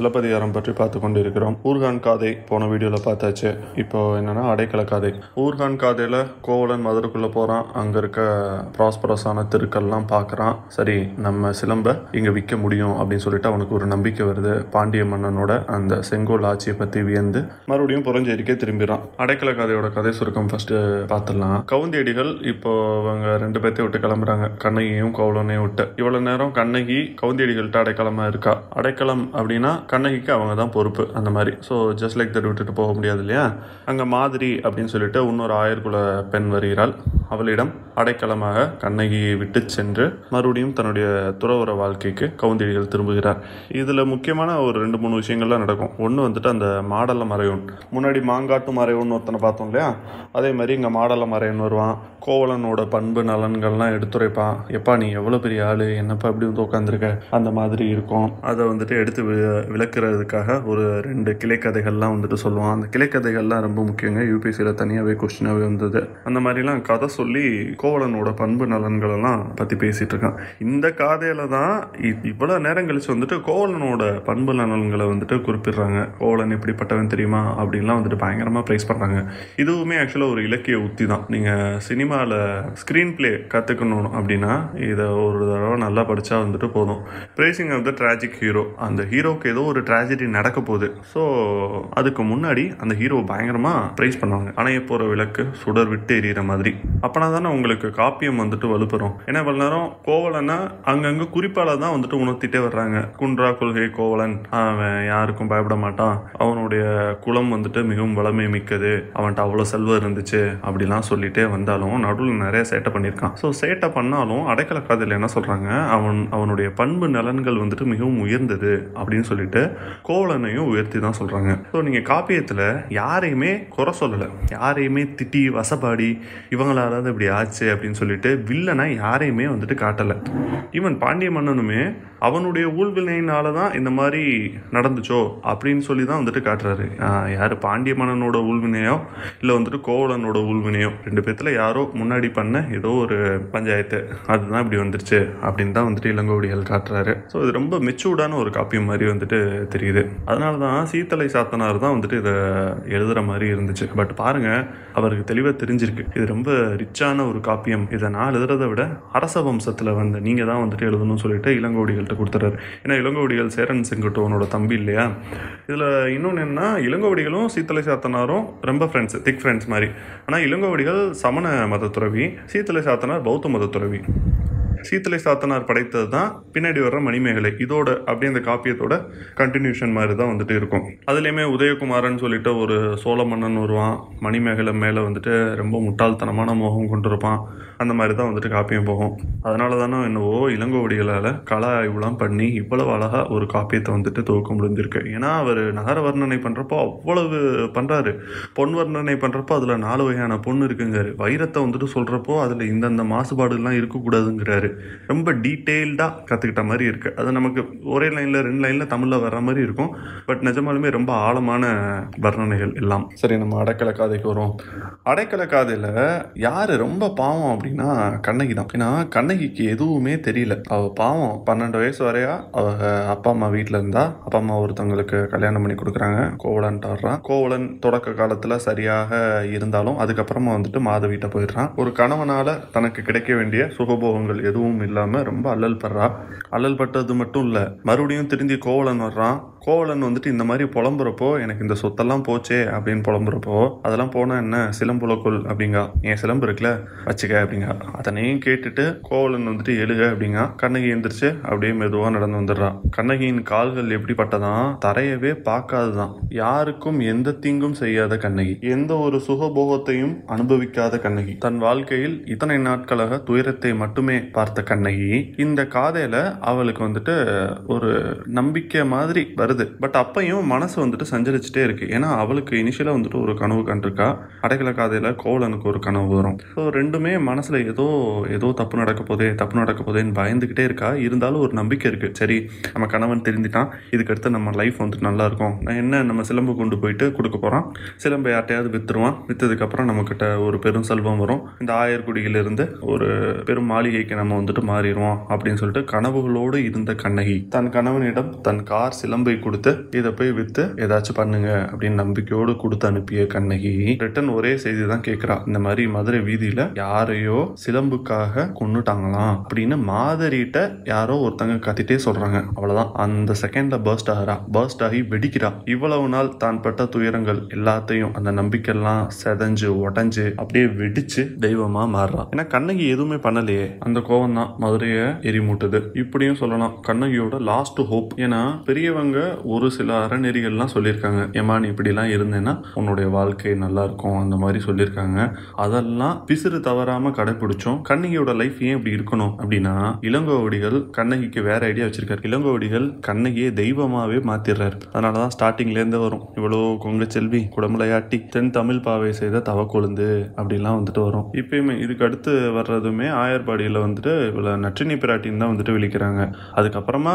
சிலப்பதிகாரம் பற்றி பார்த்து கொண்டு இருக்கிறோம் ஊர்கான் காதை போன வீடியோவில் பார்த்தாச்சு. இப்போ என்னென்னா அடைக்கல காதை. ஊர்கான் காதையில் கோவலன் மதுரைக்குள்ளே போகிறான் அங்கே இருக்க ப்ராஸ்பரஸான தெருக்கள்லாம் பார்க்குறான் சரி நம்ம சிலம்பை இங்கே விற்க முடியும் அப்படின்னு சொல்லிட்டு அவனுக்கு ஒரு நம்பிக்கை வருது. பாண்டிய மன்னனோட அந்த செங்கோல் ஆட்சியை பற்றி வியந்து மறுபடியும் புறஞ்சேரிக்கே திரும்பிடுறான் அடைக்கல காதையோட கதை சுருக்கம் ஃபஸ்ட்டு பார்த்துடலாம். கவுந்தியடிகள் இப்போ அவங்க ரெண்டு பேர்த்தையும் விட்டு கிளம்புறாங்க. கண்ணகியையும் கோவலனையும் விட்டு. இவ்வளோ நேரம் கண்ணகி கவுந்தியடிகள்கிட்ட அடைக்கலமாக இருக்கா? அடைக்கலம் அப்படின்னா கண்ணகிக்கு அவங்க தான் பொறுப்பு அந்த மாதிரி. ஸோ ஜஸ்ட் லைக் தட் விட்டுட்டு போக முடியாது இல்லையா? அங்கே மாதிரி அப்படின்னு சொல்லிட்டு இன்னொரு ஆயர்குல பெண் வருகிறாள். அவளிடம் அடைக்கலமாக கண்ணகியை விட்டு சென்று மறுபடியும் தன்னுடைய துறவர வாழ்க்கைக்கு கவுந்தடிகள் திரும்புகிறார். இதில் முக்கியமான ஒரு ரெண்டு மூணு விஷயங்கள்லாம் நடக்கும். ஒன்று வந்துட்டு அந்த மாடல மறையோன். முன்னாடி மாங்காட்டு மறையோன்னு ஒருத்தனை பார்த்தோம் இல்லையா? அதே மாதிரி இங்கே மாடல மறையன் வருவான். கோவலனோட பண்பு நலன்கள்லாம் எடுத்துரைப்பான். எப்பா நீ எவ்வளோ பெரிய ஆள்? என்னப்பா இப்படி வந்து உட்காந்துருக்க அந்த மாதிரி இருக்கும். அதை வந்துட்டு எடுத்து வி- விளக்குறதுக்காக ஒரு ரெண்டு கிளைக்கதைகள்லாம் வந்துட்டு சொல்லுவான். அந்த கிளைக்கதைகள்லாம் ரொம்ப முக்கியங்க. யூபிஎஸ்சியில் தனியாகவே கொஸ்டினாகவே வந்தது. அந்த மாதிரிலாம் கதை சொல்லி கோவலனோட பண்பு நலன்களெல்லாம் பற்றி பேசிகிட்டு இருக்கான் இந்த காதையில் தான் இவ்வளோ நேரம் கழிச்சு வந்துட்டு கோவலனோட பண்பு நலன்களை வந்துட்டு குறிப்பிடுறாங்க. கோவலன் எப்படிப்பட்டவன் தெரியுமா? அப்படின்லாம் வந்துட்டு பயங்கரமாக ப்ரைஸ் பண்ணுறாங்க இதுவுமே ஆக்சுவலாக ஒரு இலக்கிய உத்தி தான். நீங்கள் சினிமாவில் ஸ்க்ரீன் ப்ளே கற்றுக்கணும் அப்படின்னா இதை ஒரு தடவை நல்லா படித்தா வந்துட்டு போதும். Praising of the tragic hero அந்த ஹீரோக்கு ஏதோ ஒரு ட்ராஜடி நடக்க போகுது. ஸோ அதுக்கு முன்னாடி அந்த ஹீரோ பயங்கரமாக ப்ரைஸ் பண்ணுவாங்க. அணைய போகிற விளக்கு சுடர் விட்டு எரியிற மாதிரி. அப்போனா தானே உங்களுக்கு காப்பியம் வந்துட்டு வலுப்பெறும். ஏன்னா இவ்வளோ நேரம் கோவலன்னா அங்கங்கே குறிப்பால தான் வந்துட்டு உணர்த்திட்டே வர்றாங்க. குன்றா கொள்கை கோவலன் அவன் யாருக்கும் பயப்பட மாட்டான். அவனுடைய குலம் வந்துட்டு மிகவும் வளமை மிக்கது. அவன்கிட்ட அவ்வளோ செல்வம் இருந்துச்சு அப்படிலாம் சொல்லிட்டே வந்தாலும் நடுவில் நிறைய சேட்டை பண்ணியிருக்கான். ஸோ சேட்டை பண்ணாலும் அடைக்கல காதையில் என்ன சொல்கிறாங்க அவன் அவனுடைய பண்பு நலன்கள் வந்துட்டு மிகவும் உயர்ந்தது அப்படின்னு சொல்லிட்டு கோவலனையும் உயர்த்தி தான் சொல்கிறாங்க ஸோ நீங்கள் காப்பியத்தில் யாரையுமே குறை சொல்லலை. யாரையுமே திட்டி வசப்பாடி இவங்களால தான் இப்படி ஆச்சு அப்படின்னு சொல்லிட்டு வில்லனை யாரையுமே வந்துட்டு காட்டலை. ஈவன் பாண்டிய மன்னனுமே அவனுடைய ஊழ்வினையினால தான் இந்த மாதிரி நடந்துச்சோ அப்படின்னு சொல்லி தான் வந்துட்டு காட்டுறாரு. யார்? பாண்டிய மன்னனோட ஊழ்வினையோ இல்லை வந்துட்டு கோவலனோட ஊழ்வினையோ ரெண்டு பேர்த்தில் யாரோ முன்னாடி பண்ண ஏதோ ஒரு பஞ்சாயத்து. அதுதான் இப்படி வந்துருச்சு அப்படின்னு தான் வந்துட்டு இளங்கோவடிகள் காட்டுறாரு. ஸோ இது ரொம்ப மெச்சூர்டான ஒரு காப்பியம் மாதிரி வந்துட்டு தெரியுது. அதனால தான் சீத்தலை சாத்தனார் தான் வந்துட்டு இதை எழுதுகிற மாதிரி இருந்துச்சு. பட் பாருங்க அவருக்கு தெளிவாக தெரிஞ்சிருக்கு. இது ரொம்ப ரிச்சான ஒரு காப்பியம். இதை நான் எழுதுறதை விட அரச வம்சத்தில் வந்த நீங்கள் தான் வந்துட்டு எழுதணும்னு சொல்லிட்டு இளங்கோடிகள்கிட்ட கொடுத்துறாரு. ஏன்னா இளங்கோடிகள் சேரன் செங்குட்டுவனோட தம்பி இல்லையா? இதில் இன்னொன்று என்ன இளங்கோடிகளும் சீத்தலை சாத்தனாரும் ரொம்ப ஃப்ரெண்ட்ஸ் திக் ஃப்ரெண்ட்ஸ் மாதிரி. ஆனால் இளங்கோடிகள் சமண மத துறவி சீத்தலை சாத்தனார் பௌத்த மத துறவி சீத்தலை சாத்தனார் படைத்தது தான் பின்னாடி வர்ற மணிமேகலை. இதோட அப்படியே அந்த காப்பியத்தோட கண்டினியூஷன் மாதிரி தான் வந்துட்டு இருக்கும். அதுலேயுமே உதயகுமாரன் சொல்லிட்டு ஒரு சோழ மன்னன் வருவான். மணிமேகலை மேலே வந்துட்டு ரொம்ப முட்டாள்தனமான மோகம் கொண்டிருப்பான். அந்த மாதிரி தான் வந்துட்டு காப்பியம் போகும். அதனால தானே என்னவோ இளங்கோவடிகளால் கல ஆய்வுலாம் பண்ணி இவ்வளவு அழகாக ஒரு காப்பியத்தை வந்துட்டு துவக்க முடிஞ்சிருக்கு. ஏன்னா அவர் நகர வர்ணனை பண்ணுறப்போ அவ்வளவு பண்ணுறாரு பொன் வர்ணனை பண்ணுறப்போ அதில் நாலு வகையான பொண்ணு இருக்குங்கிறாரு. வைரத்தை வந்துட்டு சொல்கிறப்போ அதில் இந்தந்த மாசுபாடுலாம் இருக்கக்கூடாதுங்கிறாரு. ரொம்ப டீட்டெயில்டாக கற்றுக்கிட்ட மாதிரி இருக்குது அது நமக்கு ஒரே லைனில் ரெண்டு லைனில் தமிழில் வர்ற மாதிரி இருக்கும். பட் நிஜமாலுமே ரொம்ப ஆழமான வர்ணனைகள் எல்லாம். சரி நம்ம அடைக்கல காதைக்கு வரும் அடைக்கல காதையில் யார் ரொம்ப பாவம் அப்படின்னா கண்ணகி தான். ஏன்னா கண்ணகிக்கு எதுவுமே தெரியல. அவள் பாவம். பன்னெண்டு வயசு வரையா அவள் அப்பா அம்மா வீட்டில் இருந்தா அப்பா அம்மா ஒருத்தவங்களுக்கு கல்யாணம் பண்ணி கொடுக்குறாங்க. கோவலன்ட்டு வர்றான் கோவலன் தொடக்க காலத்தில் சரியாக இருந்தாலும் அதுக்கப்புறமா வந்துட்டு வீட்டை போயிடுறான். ஒரு கணவனால் தனக்கு கிடைக்க வேண்டிய சுகபோகங்கள் எதுவும் இல்லாமல் ரொம்ப அல்லல் படுறா. அல்லல் பட்டது மட்டும் இல்லை மறுபடியும் திரும்பி கோவலன் வர்றான். கோவலன் வந்துட்டு இந்த மாதிரி புலம்புறப்போ எனக்கு இந்த சொத்தெல்லாம் போச்சே அப்படின்னு புலம்புறப்போ அதெல்லாம் போனால் என்ன சிலம்புலக்குள் அப்படிங்கா. என் சிலம்பு இருக்குல்ல வச்சுக்க அப்படிங்க. அதனையும் கேட்டுட்டு கோவலன் வந்துட்டு எழுக அப்படிங்க. கண்ணகி எந்திரிச்சு அப்படியே மெதுவாக நடந்து வந்துடுறான் கண்ணகியின் கால்கள் எப்படிப்பட்டதான் தரையவே பார்க்காதுதான். யாருக்கும் எந்த தீங்கும் செய்யாத கண்ணகி. எந்த ஒரு சுகபோகத்தையும் அனுபவிக்காத கண்ணகி. தன் வாழ்க்கையில் இத்தனை நாட்களாக துயரத்தை மட்டுமே பார்த்து கண்ணகி இந்த காதையில அவளுக்கு வந்துட்டு ஒரு நம்பிக்கை மாதிரி வருது. பட் அப்பையும் மனசு வந்துட்டு சஞ்சரிச்சுட்டே இருக்கு. ஏன்னா அவளுக்கு இனிஷியலாக வந்துட்டு ஒரு கனவு கண்டிருக்கா? அடைக்கல காதையில கோவலனுக்கு ஒரு கனவு வரும். ஸோ ரெண்டுமே மனசுல ஏதோ ஏதோ தப்பு நடக்க போதே தப்பு நடக்க போதேன்னு பயந்துகிட்டே இருக்கா? இருந்தாலும் ஒரு நம்பிக்கை இருக்கு. சரி நம்ம கணவன் தெரிஞ்சிட்டான். இதுக்கடுத்து நம்ம லைஃப் வந்துட்டு நல்லா இருக்கும். நான் என்ன நம்ம சிலம்பு கொண்டு போயிட்டு கொடுக்க போறோம் சிலம்பை யார்ட்டையாவது வித்துருவான். வித்ததுக்கப்புறம் நம்மக்கிட்ட ஒரு பெரும் செல்வம் வரும். இந்த ஆயர்குடியிலிருந்து ஒரு பெரும் மாளிகைக்கு நம்ம வந்துட்டு மாறிடுவோம் அப்படின்னு சொல்லிட்டு கனவுகளோடு இருந்த கண்ணகி தன் கணவனிடம் தன் கார் சிலம்பை கொடுத்து இதை போய் வித்து ஏதாச்சும் பண்ணுங்க அப்படின்னு நம்பிக்கையோடு கொடுத்து அனுப்பிய கண்ணகி ரிட்டன் ஒரே செய்தி தான் கேட்கிறா. இந்த மாதிரி மதுரை வீதியில யாரையோ சிலம்புக்காக கொன்னுட்டாங்களாம் அப்படின்னு மாதரிட்ட யாரோ ஒருத்தங்க கத்திட்டே சொல்றாங்க. அவ்வளவுதான். அந்த செகண்ட்ல பர்ஸ்ட் ஆகிறா. பர்ஸ்ட் ஆகி வெடிக்கிறா. இவ்வளவு நாள் தான் பட்ட துயரங்கள் எல்லாத்தையும் அந்த நம்பிக்கையெல்லாம் செதஞ்சு உடஞ்சு அப்படியே வெடிச்சு தெய்வமா மாறுறா. ஏன்னா கண்ணகி எதுவுமே பண்ணலையே. அந்த கோவம் தான் மதுரையை எரிமூட்டுது. இப்படியும் சொல்லலாம். கண்ணகியோட லாஸ்ட் ஹோப் ஏன்னா பெரியவங்க ஒரு சில அறநெறிகள்லாம் சொல்லியிருக்காங்க. ஏமா நீ இப்படிலாம் இருந்தேன்னா உன்னுடைய வாழ்க்கை நல்லா இருக்கும் அந்த மாதிரி சொல்லியிருக்காங்க. அதெல்லாம் பிசிறு தவறாம கடைபிடிச்சோம். கண்ணகியோட லைஃப் ஏன் இப்படி இருக்கணும் அப்படின்னா இளங்கோவடிகள் கண்ணகிக்கு வேற ஐடியா வச்சிருக்காரு. இளங்கோவடிகள் கண்ணகியை தெய்வமாவே மாத்திடுறாரு அதனாலதான் ஸ்டார்டிங்ல இருந்து வரும். இவ்வளோ கொங்க செல்வி குடமுலையாட்டி தென் தமிழ் பாவை செய்த தவ கொழுந்து அப்படிலாம் வந்துட்டு வரும். இப்பயுமே இதுக்கு அடுத்து வர்றதுமே ஆயர்பாடியில் வந்துட்டு இவ்வளோ நற்றினி பிராட்டின்னு தான் வந்துட்டு விழிக்கிறாங்க. அதுக்கப்புறமா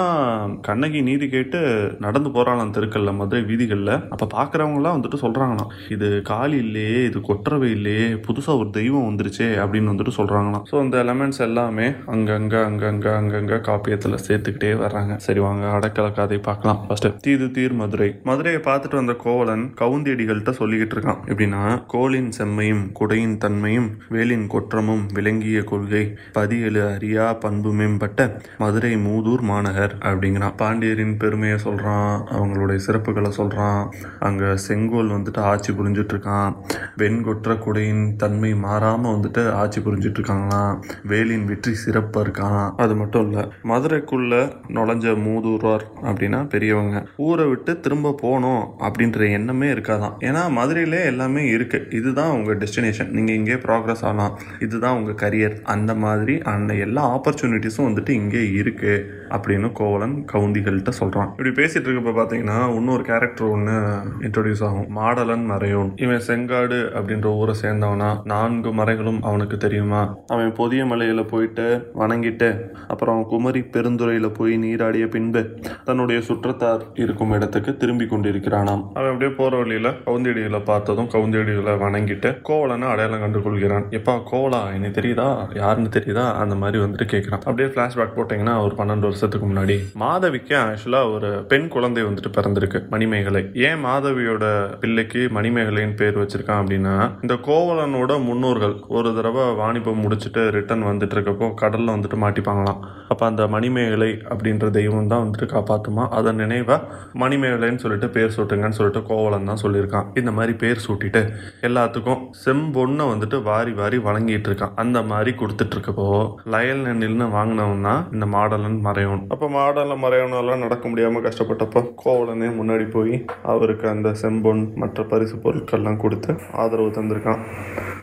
கண்ணகி நீதி கேட்டு நடந்து போறாளாம் தெருக்கல்ல மதுரை வீதிகளில். அப்போ பார்க்குறவங்களாம் வந்துட்டு சொல்றாங்களாம் இது காலி இல்லையே இது கொற்றவை இல்லையே புதுசாக ஒரு தெய்வம் வந்துருச்சே அப்படின்னு வந்துட்டு சொல்றாங்களாம். ஸோ அந்த எலமெண்ட்ஸ் எல்லாமே அங்கங்க அங்கங்க அங்கங்க காப்பியத்தில் சேர்த்துக்கிட்டே வர்றாங்க. சரி வாங்க அடக்கல கதை பார்க்கலாம். ஃபர்ஸ்ட் தீது தீர் மதுரை. மதுரையை பார்த்துட்டு வந்த கோவலன் கவுந்தியடிகள்கிட்ட சொல்லிக்கிட்டு இருக்கான். எப்படின்னா கோலின் செம்மையும் குடையின் தன்மையும் வேலின் கொற்றமும் விளங்கிய கொள்கை பதியலு அறியா பண்பு மேம்பட்ட மதுரை மூதூர் மாநகர் அப்படிங்கிறான். பாண்டியரின் பெருமையை சொல்கிறான் அவங்களுடைய சிறப்புகளை சொல்கிறான் அங்கே செங்கோல் வந்துட்டு ஆட்சி புரிஞ்சிட்ருக்கான். வெண்கொற்ற குடையின் தன்மை மாறாமல் வந்துட்டு ஆட்சி புரிஞ்சிட்ருக்காங்களாம். வேலின் வெற்றி சிறப்பாக இருக்கான் அது மட்டும் இல்லை மதுரைக்குள்ள நுழைஞ்ச மூதூரார் அப்படின்னா பெரியவங்க. ஊரை விட்டு திரும்ப போகணும் அப்படின்ற எண்ணமே இருக்காதான். ஏன்னா மதுரையிலே எல்லாமே இருக்குது இதுதான் உங்கள் டெஸ்டினேஷன் நீங்கள் இங்கே ப்ராக்ரஸ் ஆகலாம். இதுதான் உங்கள் கரியர் அந்த மாதிரி அன்னை உண்டான எல்லா ஆப்பர்ச்சுனிட்டிஸும் வந்துட்டு இங்கே இருக்கு அப்படின்னு கோவலன் கவுந்திகள்கிட்ட சொல்றான். இப்படி பேசிட்டு இருக்கப்ப பாத்தீங்கன்னா இன்னொரு கேரக்டர் ஒன்று இன்ட்ரோடியூஸ் ஆகும். மாடலன் மறையோன். இவன் செங்காடு அப்படின்ற ஊரை சேர்ந்தவனா. நான்கு மறைகளும் அவனுக்கு தெரியுமா? அவன் புதிய மலையில போயிட்டு வணங்கிட்டு அப்புறம் குமரி பெருந்துறையில போய் நீராடிய பின்பு தன்னுடைய சுற்றத்தார் இருக்கும் இடத்துக்கு திரும்பி கொண்டிருக்கிறானாம். அவன் அப்படியே போற வழியில கவுந்தியடிகளை பார்த்ததும் கவுந்தியடிகளை வணங்கிட்டு கோவலனை அடையாளம் கண்டு கொள்கிறான் எப்பா கோவலா எனக்கு தெரியுதா? யாருன்னு தெரியுதா? அந்த மாதிரி வந்துட்டு கேட்குறான் அப்படியே ஃப்ளாஷ்பேக் போட்டிங்கன்னா ஒரு பன்னெண்டு வருஷத்துக்கு முன்னாடி மாதவிக்கு ஆக்சுவலாக ஒரு பெண் குழந்தை வந்துட்டு பிறந்திருக்கு மணிமேகலை. ஏன் மாதவியோட பிள்ளைக்கு மணிமேகலைன்னு பேர் வச்சிருக்கான் அப்படின்னா இந்த கோவலனோட முன்னோர்கள் ஒரு தடவை வாணிபம் முடிச்சுட்டு ரிட்டர்ன் வந்துட்டு இருக்கப்போ கடலில் வந்துட்டு மாட்டிப்பாங்களாம். அப்போ அந்த மணிமேகலை அப்படின்ற தெய்வம் தான் வந்துட்டு காப்பாற்றுமா அதன் நினைவாக மணிமேகலைன்னு சொல்லிட்டு பேர் சூட்டுங்கன்னு சொல்லிட்டு கோவலன் தான் சொல்லியிருக்கான். இந்த மாதிரி பேர் சூட்டிட்டு எல்லாத்துக்கும் செம்பொண்ணை வந்துட்டு வாரி வாரி வழங்கிட்டு இருக்கான். அந்த மாதிரி கொடுத்துட்டு இருக்கப்போ லயல் நெல்னு வாங்கினவன் தான் இந்த மாடலன் மறையவன். அப்போ மாடலன் மறையவனெல்லாம் நடக்க முடியாம கஷ்டப்பட்டப்போ கோவலனே முன்னாடி போய் அவருக்கு அந்த செம்பொன் மற்ற பரிசு பொருட்கள்லாம் கொடுத்து ஆதரவு தந்திருக்கான்.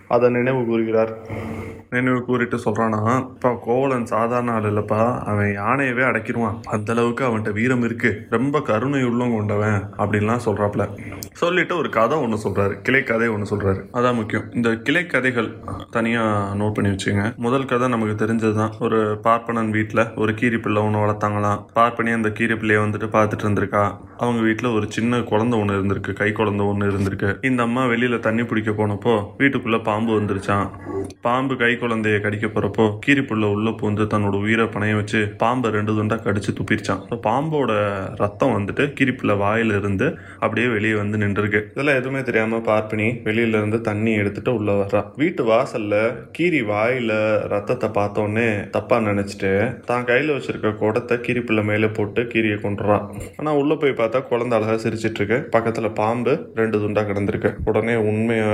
அதை நினைவு கூறுகிறார். நினைவு கூறிட்டு சொல்றானா இப்போ கோவலன் சாதாரண ஆள் இல்லப்பா. அவன் யானையவே அடக்கிடுவான். அந்த அளவுக்கு அவன்கிட்ட வீரம் இருக்கு. ரொம்ப கருணை உள்ளம் கொண்டவன். அப்படின்லாம் சொல்றாப்ல. சொல்லிட்டு ஒரு கதை ஒன்று சொல்கிறாரு கிளை கதை ஒன்று சொல்கிறாரு அதான் முக்கியம். இந்த கிளை கதைகள் தனியாக நோட் பண்ணி வச்சுங்க முதல் கதை நமக்கு தெரிஞ்சது தான் ஒரு பார்ப்பனன் வீட்டில் ஒரு கீரி பிள்ளை ஒன்று வளர்த்தாங்களாம். பார்ப்பனி அந்த கீரி பிள்ளையை வந்துட்டு பார்த்துட்டு இருந்திருக்கா? அவங்க வீட்டில் ஒரு சின்ன குழந்தை ஒன்று இருந்திருக்கு. கை குழந்தை ஒன்று இருந்திருக்கு. இந்த அம்மா வெளியில் தண்ணி பிடிக்க போனப்போ வீட்டுக்குள்ளே பாம்பு வந்துருச்சான் பாம்பு கை குழந்தைய கடிக்க போறப்போ கீரிப்புள்ள உள்ளே பூந்து தன்னோட உயிரை பணைய வச்சு பாம்பை ரெண்டு துண்டாக கடிச்சு துப்பிருச்சான் பாம்போட ரத்தம் வந்துட்டு கீரிப்பிள்ளை வாயிலிருந்து அப்படியே வெளியே வந்து நின்றுருக்கு. இதெல்லாம் எதுவுமே தெரியாம பார்ப்பினி வெளியில இருந்து தண்ணி எடுத்துட்டு உள்ள வர்றா. வீட்டு வாசல்ல கீரி வாயில ரத்தத்தை பார்த்தோன்னே தப்பா நினைச்சிட்டு தான் கையில வச்சிருக்க குடத்தை பிள்ளை மேலே போட்டு கீரியை கொண்டுறான் ஆனா உள்ள போய் பார்த்தா குழந்தை அழகா சிரிச்சிட்டு இருக்கு பக்கத்துல பாம்பு ரெண்டு துண்டா கிடந்திருக்கு. உடனே உண்மையை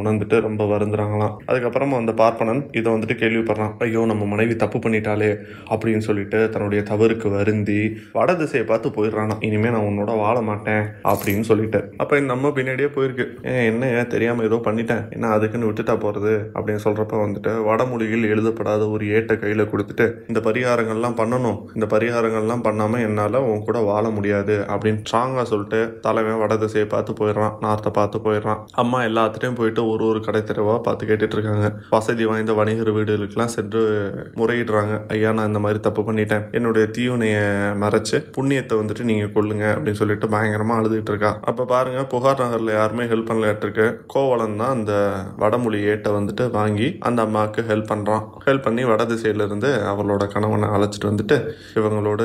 உணர்ந்துட்டு ரொம்ப வருந்துறாங்களாம். அதுக்கப்புறமா அந்த பார்ப்பனன் இதை வந்துட்டு கேள்விப்படுறான். ஐயோ நம்ம மனைவி தப்பு பண்ணிட்டாலே அப்படின்னு சொல்லிட்டு தன்னுடைய தவறுக்கு வருந்தி வட திசையை பார்த்து போயிடுறானா இனிமே நான் உன்னோட வாழ மாட்டேன் அப்படின்னு சொல்லிட்டு. அப்போ இந்த அம்மா பின்னாடியே போயிருக்கு. ஏன் என்ன ஏன் தெரியாம ஏதோ பண்ணிட்டேன்? என்ன அதுக்குன்னு விட்டுட்டா போறது? அப்படின்னு சொல்றப்ப வந்துட்டு வடமொழியில் எழுதப்படாத ஒரு ஏட்டை கையில கொடுத்துட்டு இந்த பரிகாரங்கள்லாம் பண்ணணும். இந்த பரிகாரங்கள்லாம் பண்ணாம என்னால உன் கூட வாழ முடியாது. அப்படின்னு ஸ்ட்ராங்கா சொல்லிட்டு தலைவன் வட திசையை பார்த்து போயிடுறான் நார்த்தை பார்த்து போயிடுறான். அம்மா எல்லாத்துட்டையும் போயிட்டு ஒரு ஒரு கடை தெருவா பார்த்து கேட்டுட்டு இருக்காங்க. வசதி வாய்ந்த வணிகர் வீடுகளுக்கெல்லாம் சென்று முறையிடுறாங்க. ஐயா நான் இந்த மாதிரி தப்பு பண்ணிட்டேன். என்னுடைய தீவினையை மறைச்சு புண்ணியத்தை வந்துட்டு நீங்க கொள்ளுங்க அப்படின்னு சொல்லிட்டு பயங்கரமா அழுதுகிட்டு இருக்கா. அப்ப பாருங்க புகார் நகரில் யாருமே ஹெல்ப் பண்ணலாட்டிருக்கு கோவலன் தான் அந்த வடமொழி ஏட்டை வந்துட்டு வாங்கி அந்த அம்மாவுக்கு ஹெல்ப் பண்ணுறான் ஹெல்ப் பண்ணி வட திசையிலேருந்து அவளோட கணவனை அழைச்சிட்டு வந்துட்டு இவங்களோட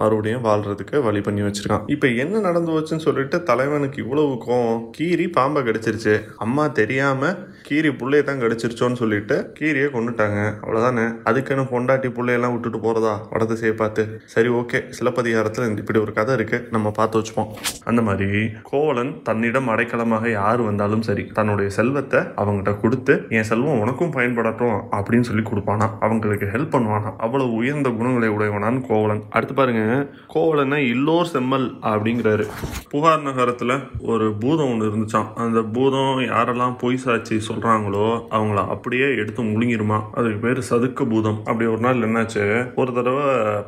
மறுபடியும் வாழ்கிறதுக்கு வழி பண்ணி வச்சுருக்கான். இப்போ என்ன நடந்து போச்சுன்னு சொல்லிட்டு தலைவனுக்கு இவ்வளவு கோவம். கீரி பாம்பை கடிச்சிருச்சு. அம்மா தெரியாமல் கீரி புள்ளையை தான் கடிச்சிருச்சோன்னு சொல்லிட்டு கீரியை கொண்டுட்டாங்க அவ்வளோதானே அதுக்குன்னு பொண்டாட்டி புள்ளையெல்லாம் விட்டுட்டு போகிறதா வட திசையை பார்த்து. சரி ஓகே சிலப்பதிகாரத்தில் இந்த இப்படி ஒரு கதை இருக்குது நம்ம பார்த்து வச்சுப்போம். அந்த மாதிரி சோழன் தன்னிடம் அடைக்கலமாக யார் வந்தாலும் சரி தன்னுடைய செல்வத்தை அவங்ககிட்ட கொடுத்து என் செல்வம் உனக்கும் பயன்படட்டும் அப்படின்னு சொல்லி கொடுப்பானா? அவங்களுக்கு ஹெல்ப் பண்ணுவானா? அவ்வளவு உயர்ந்த குணங்களை உடையவனான் கோவலன். அடுத்து பாருங்க கோவலனை இல்லோர் செம்மல் அப்படிங்கிறாரு. புகார் நகரத்துல ஒரு பூதம் ஒன்று இருந்துச்சான் அந்த பூதம் யாரெல்லாம் பொய் சாட்சி சொல்றாங்களோ அவங்கள அப்படியே எடுத்து முழுங்கிருமா? அதுக்கு பேர் சதுக்க பூதம். அப்படி ஒரு நாள் என்னாச்சு ஒரு தடவை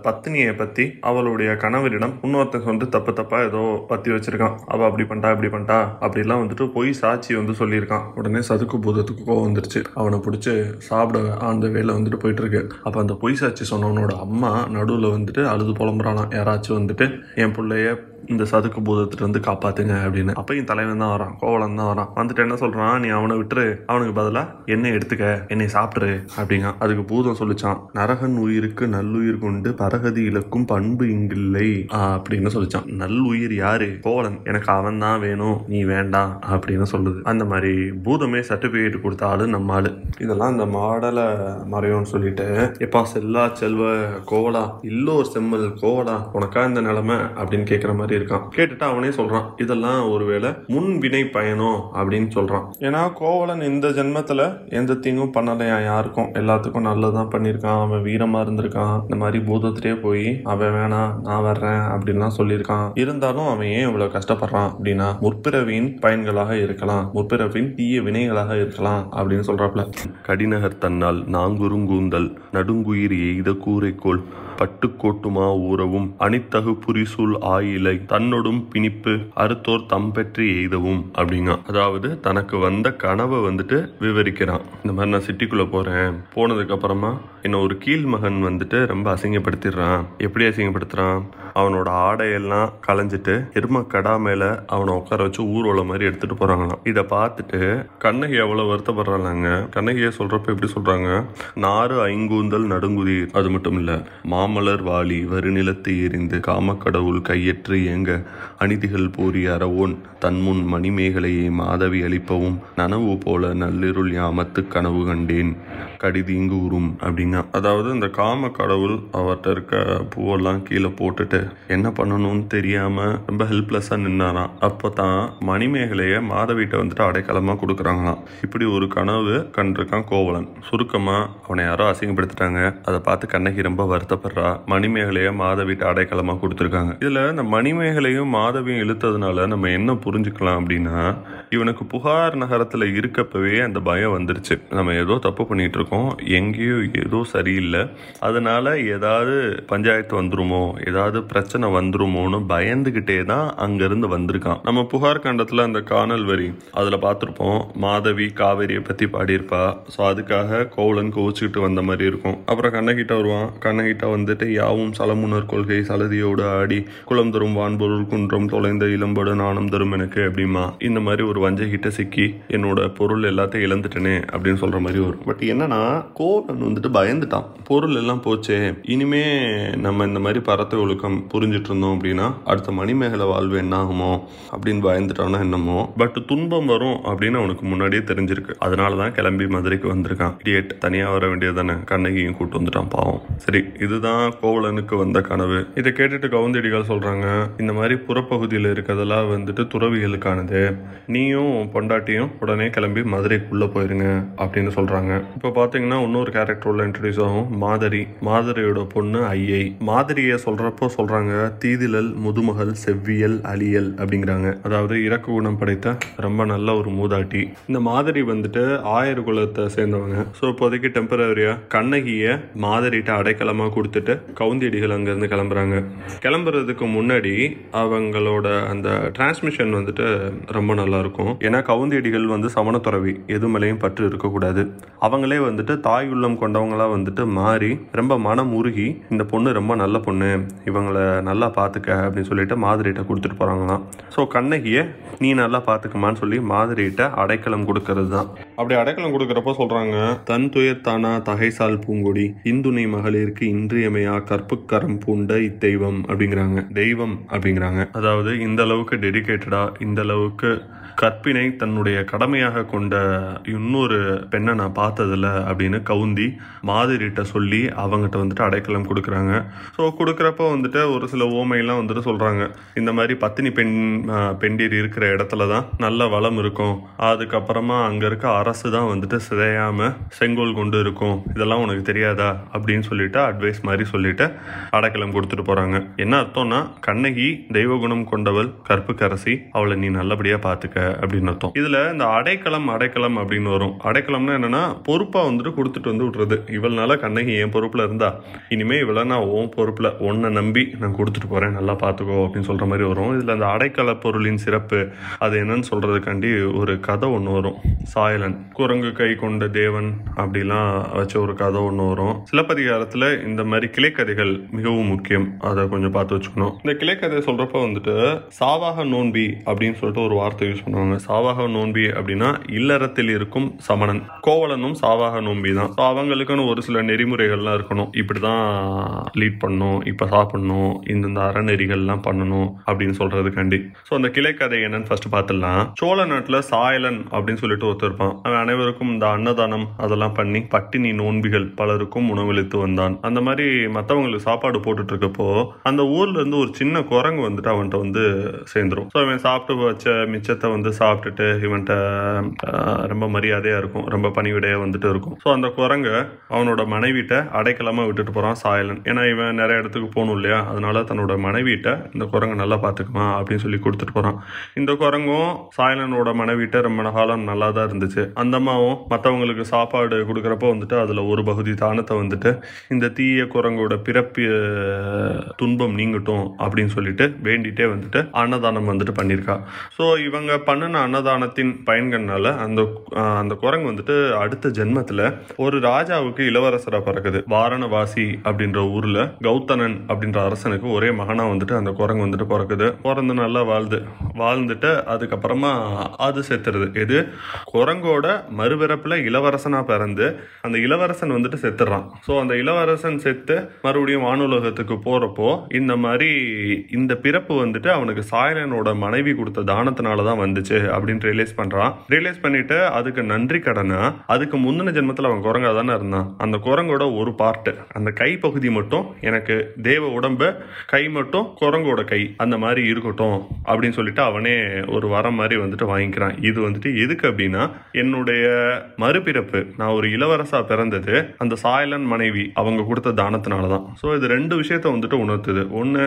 பத்தினியை பத்தி அவளுடைய கணவரிடம் இன்னொருத்தன் வந்து தப்பு தப்பா ஏதோ பத்தி வச்சிருக்கான். அவ அப்படி பண்ணிட்டா இப்படி பண்ணிட்டா அப்படிலாம் வந்துட்டு பொய் சாட்சி வந்து சொல்லியிருக்கான். உடனே சதுக்கு பூதத்துக்கு கோவம் வந்துருச்சு. அவனை பிடிச்சி சாப்பிட அந்த வேலை வந்துட்டு போயிட்டு இருக்கு அப்ப அந்த பொய் சாட்சி சொன்னவனோட அம்மா நடுவில் வந்துட்டு அழுது புலம்புறானா யாராச்சும் வந்துட்டு என் பிள்ளைய இந்த சதுக்கு பூதத்திட்ட வந்து காப்பாத்துங்க அப்படின்னு. அப்பயும் தலைவன் தான் வரான். கோவலன் தான் வரான். வந்துட்டு என்ன சொல்றான்? நீ அவனை விட்டுரு. அவனுக்கு பதிலா என்னை எடுத்துக்க. என்னை சாப்பிடு அப்படிங்க. அதுக்கு பூதம் சொல்லிச்சான். நரகன் உயிருக்கு நல்லுயிர் கொண்டு பரகதி இழக்கும் பண்பு இங்கில்லை அப்படின்னு சொல்லிச்சான். நல்லுயிர் யாரு? கோவலன். எனக்கு அவன் தான் வேணும் நீ வேண்டாம் அப்படின்னு சொல்லுது. அந்த மாதிரி பூதமே சர்டிஃபிகேட் கொடுத்த ஆளு நம்ம ஆளு. இதெல்லாம் இந்த மாடலை மறையோன்னு சொல்லிட்டு எப்பா செல்லா செல்வ கோவலா இல்லோ செம்மல் கோவலா உனக்கா இந்த நிலைமை அப்படின்னு கேட்குற மாதிரி இருக்கான். கேட்டுட்டு அவனே சொல்றான் இதெல்லாம் ஒருவேளை முன் வினை பயணம் அப்படின்னு சொல்றான். ஏன்னா கோவலன் இந்த ஜென்மத்துல எந்த தீங்கும் பண்ணலையா? யாருக்கும்? எல்லாத்துக்கும் நல்லதான் பண்ணியிருக்கான். அவன் வீரமா இருந்திருக்கான். இந்த மாதிரி பூதத்திலே போய் அவன் வேணாம் நான் வர்றேன் அப்படின்லாம் சொல்லியிருக்கான். இருந்தாலும் அவன் ஏன் இவ்வளவு கஷ்டப்படுறான் அப்படின்னு முற்பிறவியின் பயன்களாக இருக்கலாம் முற்பிறவின் தீய வினைகளாக இருக்கலாம் அப்படின்னு சொல்றாப்ல. கடிநகர் தன்னால் நாங்குறுங்கூந்தல் நடுங்குயிர் எய்த கூரைக்கோள் பட்டுக்கோட்டுமா ஊறவும் அணித்தகு புரிசூல் ஆயிலை தன்னொடும் பிணிப்பு அறுத்தோர் தம்பெற்றி எய்தவும் அப்படிங்க. அதாவது தனக்கு வந்த கனவை வந்துட்டு விவரிக்கிறான். இந்த மாதிரி நான் சிட்டிக்குள்ள போறேன். போனதுக்கு அப்புறமா என்ன ஒரு கீழ் மகன் வந்துட்டு ரொம்ப அசிங்கப்படுத்திடுறான். எப்படி அசிங்கப்படுத்துறான்? அவனோட ஆடையெல்லாம் களைஞ்சிட்டு எரும கடா மேல அவனை உட்கார வச்சு ஊர்வலம் மாதிரி எடுத்துட்டு போறாங்களாம். இதை பார்த்துட்டு கண்ணகி எவ்வளவு வருத்தப்படுறாங்க கண்ணகியை சொல்றப்ப எப்படி சொல்றாங்க? நாறு ஐங்கூந்தல் நடுங்குதி. அது மட்டும் இல்ல மாமலர் வாளி வருநிலத்தை எரிந்து காமக்கடவுள் கையற்று இயங்க அநீதிகள் போரி அறவோன் தன்முன் மணிமேகலையை மாதவி அளிப்பவும் நனவு போல நள்ளிருள் யாமத்து கனவு கண்டேன். கடிதீங்கு உறும் அப்படின்னா அதாவது இந்த காம கடவுள் அவர்கிட்ட இருக்க பூவெல்லாம் கீழே போட்டுட்டு என்ன பண்ணணும்னு தெரியாம ரொம்ப ஹெல்ப்லெஸ்ஸாக நின்னாராம். அப்பதான் மணிமேகலையை மாதவிட்ட வந்துட்டு அடைக்கலமாக கொடுக்குறாங்களாம். இப்படி ஒரு கனவு கண்டிருக்கான் கோவலன். சுருக்கமாக அவனை யாரோ அசிங்கப்படுத்திட்டாங்க. அதை பார்த்து கண்ணகி ரொம்ப வருத்தப்படுறா. மணிமேகலையை மாதவிட்டு அடைக்கலமாக கொடுத்துருக்காங்க. இதுல இந்த மணிமேகலையும் மாதவியும் இழுத்ததுனால நம்ம என்ன புரிஞ்சுக்கலாம் அப்படின்னா இவனுக்கு புகார் நகரத்துல இருக்கப்பவே அந்த பயம் வந்துருச்சு. நம்ம ஏதோ தப்பு பண்ணிட்டு இருக்கோம் எங்கேயோ ஏதோ சரியில்லை. அதனால ஏதாவது பஞ்சாயத்து வந்துருமோ ஏதாவது பிரச்சனை வந்துருமோன்னு பயந்துகிட்டே தான் அங்கிருந்து வந்திருக்கான். நம்ம புகார் கண்டத்துல அந்த காணல் வரி அதுல பார்த்துருப்போம் மாதவி காவேரியை பத்தி பாடியிருப்பா. ஸோ அதுக்காக கோவலன் கோவிச்சுக்கிட்டு வந்த மாதிரி இருக்கும். அப்புறம் கண்ணகிட்ட வருவான் கண்ணகிட்ட வந்து வந்துட்டு யாவும் சலமுனர் கொள்கை சலதியோடு ஆடி குளம் தரும் வான்பொருள் குன்றம் தொலைந்த இளம்படு நாணம் தரும் எனக்கு அப்படிமா இந்த மாதிரி ஒரு வஞ்சகிட்ட சிக்கி என்னோட பொருள் எல்லாத்தையும் இழந்துட்டேனே அப்படின்னு சொல்ற மாதிரி வரும். பட் என்னன்னா கோவலன் வந்துட்டு பயந்துட்டான். பொருள் எல்லாம் போச்சே இனிமே நம்ம இந்த மாதிரி பரத்த ஒழுக்கம் புரிஞ்சிட்டு இருந்தோம் அப்படின்னா அடுத்த மணிமேகலை வாழ்வு என்ன ஆகுமோ அப்படின்னு பயந்துட்டான்னா என்னமோ. பட் துன்பம் வரும் அப்படின்னு அவனுக்கு முன்னாடியே தெரிஞ்சிருக்கு. அதனால தான் கிளம்பி மதுரைக்கு வந்திருக்கான். இடியேட் தனியா வர வேண்டியது தானே கண்ணகியும் கூட்டு வந்துட்டான் பாவம். சரி இதுதான் கோவலனுக்கு வந்த கனவு. இதை கேட்டுட்டு கவுந்தடிகள் சொல்றாங்க இந்த மாதிரி புறப்பகுதியில் இருக்கிறதெல்லாம் வந்துட்டு துறவிகளுக்கானது. நீயும் உன் பொண்டாட்டியும் உடனே கிளம்பி மதுரைக்குள்ள போயிருங்க அப்படின்னு சொல்றாங்க. இப்போ பாத்தீங்கன்னா இன்னொரு கேரக்டர் உள்ள இன்ட்ரடியூஸ் ஆகும் மாதரி. மாதரியோட பொண்ணு ஐயை. மாதிரியை சொல்றப்போ சொல்றாங்க தீதிலல் முதுமகள் செவ்வியல் அலியல் அப்படிங்கிறாங்க. அதாவது இறக்கு குணம் படைத்த ரொம்ப நல்ல ஒரு மூதாட்டி. இந்த மாதிரி வந்துட்டு ஆயர் குலத்தை சேர்ந்தவங்க. ஸோ இப்போதைக்கு டெம்பரவரியா கண்ணகிய மாதிரிட்ட அடைக்கலமா கொடுத்துட்டு வந்துட்டு கவுந்தியடிகள் அங்கேருந்து கிளம்புறாங்க. கிளம்புறதுக்கு முன்னாடி அவங்களோட அந்த டிரான்ஸ்மிஷன் வந்துட்டு ரொம்ப நல்லா இருக்கும் ஏன்னா கவுந்தியடிகள் வந்து சமணத்துறவி எது மேலேயும் பற்று இருக்கக்கூடாது. அவங்களே வந்துட்டு தாய் உள்ளம் கொண்டவங்களா வந்துட்டு மாறி ரொம்ப மனம் உருகி இந்த பொண்ணு ரொம்ப நல்ல பொண்ணு இவங்களை நல்லா பார்த்துக்க அப்படின்னு சொல்லிட்டு மாதிரிகிட்ட கொடுத்துட்டு போகிறாங்களாம் ஸோ கண்ணகியை நீ நல்லா பார்த்துக்குமான்னு சொல்லி மாதிரிகிட்ட அடைக்கலம் கொடுக்கறது தான். அப்படி அடைக்கலம் கொடுக்குறப்போ சொல்கிறாங்க தன் துயர் தானா தகைசால் பூங்கொடி இந்துணை மகளிருக்கு இன்றியமையா கற்புக்கரம் பூண்ட இத்தெய்வம் அப்படிங்கிறாங்க. தெய்வம் அப்படிங்கிறாங்க. அதாவது இந்த அளவுக்கு டெடிக்கேட்டடா இந்த அளவுக்கு கற்பினை தன்னுடைய கடமையாக கொண்ட இன்னொரு பெண்ணை நான் பார்த்ததில்ல அப்படின்னு கவுந்தி மாதிரிட்ட சொல்லி அவங்ககிட்ட வந்துட்டு அடைக்கலம் கொடுக்குறாங்க. ஸோ கொடுக்குறப்ப வந்துட்டு ஒரு சில ஓமையெல்லாம் வந்துட்டு சொல்கிறாங்க இந்த மாதிரி பத்தினி பெண் பெண்டீர் இருக்கிற இடத்துல தான் நல்ல வளம் இருக்கும். அதுக்கப்புறமா அங்கே இருக்க அரசு தான் வந்துட்டு சிதையாமல் செங்கோல் கொண்டு இருக்கும். இதெல்லாம் உனக்கு தெரியாதா? அப்படின்னு சொல்லிட்டு அட்வைஸ் மாதிரி சொல்லிட்டு அடைக்கலம் கொடுத்துட்டு போகிறாங்க என்ன அர்த்தம்னா கண்ணகி தெய்வகுணம் கொண்டவள் கற்புக்கரசி. அவளை நீ நல்லபடியாக பார்த்துக்க. அப்படின்னு அர்த்தம். இதில் இந்த அடைக்கலம் அடைக்கலம் அப்படின்னு வரும். அடைக்கலம்னா என்னன்னா பொறுப்பாக வந்துட்டு கொடுத்துட்டு வந்து விட்றது இவள்னால கண்ணகி என் பொறுப்பில் இருந்தா இனிமே இவளை நான் உன் பொறுப்பில் உன்னை நம்பி நான் கொடுத்துட்டு போகிறேன் நல்லா பார்த்துக்கோ அப்படின்னு சொல்கிற மாதிரி வரும். இதில் அந்த அடைக்கல பொருளின் சிறப்பு அது என்னன்னு சொல்கிறதுக்காண்டி ஒரு கதை ஒன்று வரும். சாயலன் குரங்கு கை கொண்ட தேவன் அப்படிலாம் வச்ச ஒரு கதை ஒன்று வரும். சிலப்பதிகாரத்தில் இந்த மாதிரி கிளைக்கதைகள் மிகவும் முக்கியம். அதை கொஞ்சம் பார்த்து வச்சுக்கணும். இந்த கிளைக்கதை சொல்கிறப்ப வந்துட்டு சாவாக நோன்பி அப்படின்னு சொல்லிட்டு ஒரு வார்த்தை யூஸ் பண்ணுவோம் பண்ணுவாங்க சாவாக நோன்பி அப்படின்னா இல்லறத்தில் இருக்கும் சமணன். கோவலனும் சாவாக நோன்பி தான். ஸோ அவங்களுக்குன்னு ஒரு சில நெறிமுறைகள்லாம் இருக்கணும். இப்படி தான் லீட் பண்ணணும். இப்போ சாப்பிடணும். இந்தந்த அறநெறிகள்லாம் பண்ணணும் அப்படின்னு சொல்றதுக்காண்டி ஸோ அந்த கிளைக்கதை என்னன்னு ஃபர்ஸ்ட் பார்த்துடலாம். சோழ நாட்டில் சாயலன் அப்படின்னு சொல்லிட்டு ஒருத்தர் இருப்பான். அவன் அனைவருக்கும் இந்த அன்னதானம் அதெல்லாம் பண்ணி பட்டினி நோன்பிகள் பலருக்கும் உணவளித்து வந்தான். அந்த மாதிரி மற்றவங்களுக்கு சாப்பாடு போட்டுட்டு இருக்கப்போ அந்த ஊர்ல இருந்து ஒரு சின்ன குரங்கு வந்துட்டு அவன்கிட்ட வந்து சேர்ந்துடும் ஸோ அவன் சாப்பிட்டு வச்ச மிச்சத்தை வந்து சாப்பிட்டுட்டு இவன்கிட்ட ரொம்ப மரியாதையாக இருக்கும் ரொம்ப பணிவிடையாக வந்துட்டு இருக்கும். ஸோ அந்த குரங்கு அவனோட மனைவிட்ட அடைக்கலமாக விட்டுட்டு போகிறான் சாயலன். ஏன்னா இவன் நிறைய இடத்துக்கு போகணும் இல்லையா? அதனால தன்னோட மனைவிட்ட இந்த குரங்கு நல்லா பார்த்துக்குமா அப்படின்னு சொல்லி கொடுத்துட்டு போகிறான் இந்த குரங்கும் சாயலனோட மனைவிட்ட ரொம்ப காலம் நல்லா தான் இருந்துச்சு. அந்த அம்மாவும் மற்றவங்களுக்கு சாப்பாடு கொடுக்குறப்போ வந்துட்டு அதில் ஒரு பகுதி தானத்தை வந்துட்டு இந்த தீய குரங்கோட பிறப்பு துன்பம் நீங்கட்டும் அப்படின்னு சொல்லிட்டு வேண்டிகிட்டே வந்துட்டு அன்னதானம் வந்துட்டு பண்ணியிருக்கா. ஸோ இவங்க பண்ணின அன்னதானத்தின் பயன்கள்னால அந்த அந்த குரங்கு வந்துட்டு அடுத்த ஜென்மத்தில் ஒரு ராஜாவுக்கு இளவரசராக பிறக்குது. வாரணவாசி அப்படின்ற ஊரில் கௌதனன் அப்படின்ற அரசனுக்கு ஒரே மகனாக வந்துட்டு அந்த குரங்கு வந்துட்டு பிறக்குது. பிறந்து நல்லா வாழ்ந்து வாழ்ந்துட்டு அதுக்கப்புறமா அது செத்துறது இது குரங்கோட மறுபிறப்புல இளவரசனா பிறந்து அந்த இளவரசன் வந்துட்டு செத்துடுறான் ஸோ அந்த இளவரசன் செத்து மறுபடியும் வானுலகத்துக்கு போறப்போ இந்த மாதிரி இந்த பிறப்பு வந்துட்டு அவனுக்கு சாயலனோட மனைவி கொடுத்த தானத்தினால தான் வந்துச்சு. அப்படின்னு ரியலைஸ் பண்றான். ரியலைஸ் பண்ணிட்டு அதுக்கு நன்றி கடனா அதுக்கு முந்தின ஜென்மத்தில் அவன் குரங்கா தானே இருந்தான். அந்த குரங்கோட ஒரு பார்ட்டு அந்த கை பகுதி மட்டும் எனக்கு தேவ உடம்பு கை மட்டும் குரங்கோட கை அந்த மாதிரி இருக்கட்டும் அப்படின்னு சொல்லிட்டு அவனே ஒரு வரம் மாதிரி வந்துட்டு வாங்கிக்கிறான். இது வந்துட்டு எதுக்கு அப்படின்னா என்னுடைய மறுபிறப்பு நான் ஒரு இளவரசா பிறந்தது அந்த சாயலன் மனைவி அவங்க கொடுத்த தானத்தினால தான் ஸோ இது ரெண்டு விஷயத்த வந்துட்டு உணர்த்துது. ஒன்று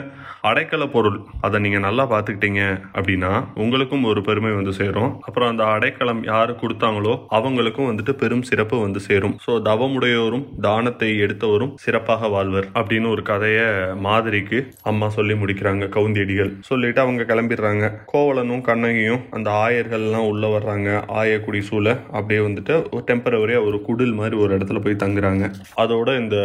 அடைக்கல பொருள். அதை நீங்கள் நல்லா பார்த்துக்கிட்டீங்க அப்படின்னா உங்களுக்கும் ஒரு பெருமை வந்து சேரும். அப்புறம் அந்த அடைக்கலம் யாரு கொடுத்தாங்களோ அவங்களுக்கும் வந்துட்டு பெரும் சிறப்பு வந்து சேரும். ஸோ தவமுடையோரும் தானத்தை எடுத்தவரும் சிறப்பாக வாழ்வர் அப்படின்னு ஒரு கதையை மாதிரிக்கு அம்மா சொல்லி முடிக்கிறாங்க கவுந்தியடிகள். சொல்லிட்டு அவங்க கிளம்பிடுறாங்க. கோவலனும் கண்ணகியும் அந்த ஆயர்கள்லாம் உள்ள வர்றாங்க ஆயக்குடி சூழ. அப்படியே வந்துட்டு ஒரு டெம்பரவரியா ஒரு குடில் மாதிரி ஒரு இடத்துல போய் தங்குறாங்க. அதோட இந்த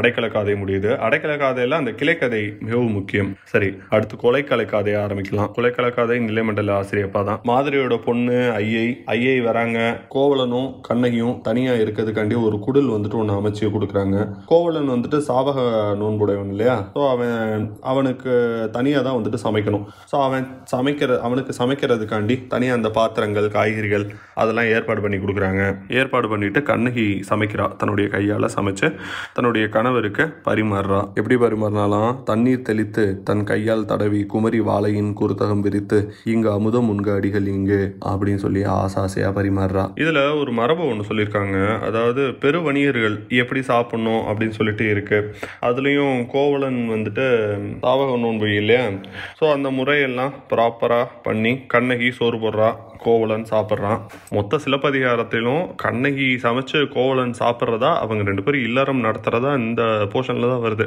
அடைக்கல காதை முடியுது. அடைக்கல காதையில அந்த கிளைக்கதை மிகவும் முக்கியம். சரி அடுத்து கொலைக்கலை காதையை ஆரம்பிக்கலாம். கொலைக்கலை காதை நிலைமண்டல ஆசிரியப்பா தான் மாதிரியோட பொண்ணு ஐயை ஐயை வராங்க. கோவலனும் கண்ணகியும் தனியா இருக்கிறதுக்காண்டி ஒரு குடில் வந்துட்டு ஒன்று அமைச்சு கொடுக்குறாங்க. கோவலன் வந்துட்டு சாவக நோன்புடையவன் இல்லையா? ஸோ அவன் அவனுக்கு தனியாக தான் வந்துட்டு சமைக்கணும். ஸோ அவன் சமைக்கிற அவனுக்கு சமைக்கிறதுக்காண்டி தனியாக அந்த பாத்திரங்கள் காய்கறிகள் அதெல்லாம் ஏற்பாடு பண்ணி கொடுக்குறாங்க. ஏற்பாடு பண்ணிட்டு கண்ணகி சமைக்கிறா. தன்னுடைய கையால் சமைச்சு தன்னுடைய கணவருக்கு பரிமாறுறா. எப்படி பரிமாறினாலாம்? தண்ணீர் தெளித்து தன் கையால் தடவி குமரி வாழையின் குருத்தகம் விரித்து இங்கு அமுதம் உண்க அடிகள் இங்கு அப்படின்னு சொல்லி ஆசாசையா பரிமாறுறா. இதுல ஒரு மரபு ஒன்று சொல்லியிருக்காங்க. அதாவது பெரு வணிகர்கள் எப்படி சாப்பிடணும் அப்படின்னு சொல்லிட்டு இருக்கு. அதுலேயும் கோவலன் வந்துட்டு சாவக நோன்பு இல்லையா? ஸோ அந்த முறையெல்லாம் ப்ராப்பரா ப்ராப்பராக பண்ணி கண்ணகி சோறு போடுறா கோவலன் சாப்பிட்றான் மொத்த சிலப்பதிகாரத்திலும் கண்ணகி சமைச்சு கோவலன் சாப்பிட்றதா அவங்க ரெண்டு பேரும் இல்லறம் நடத்துறதா இந்த போர்ஷனில் தான் வருது.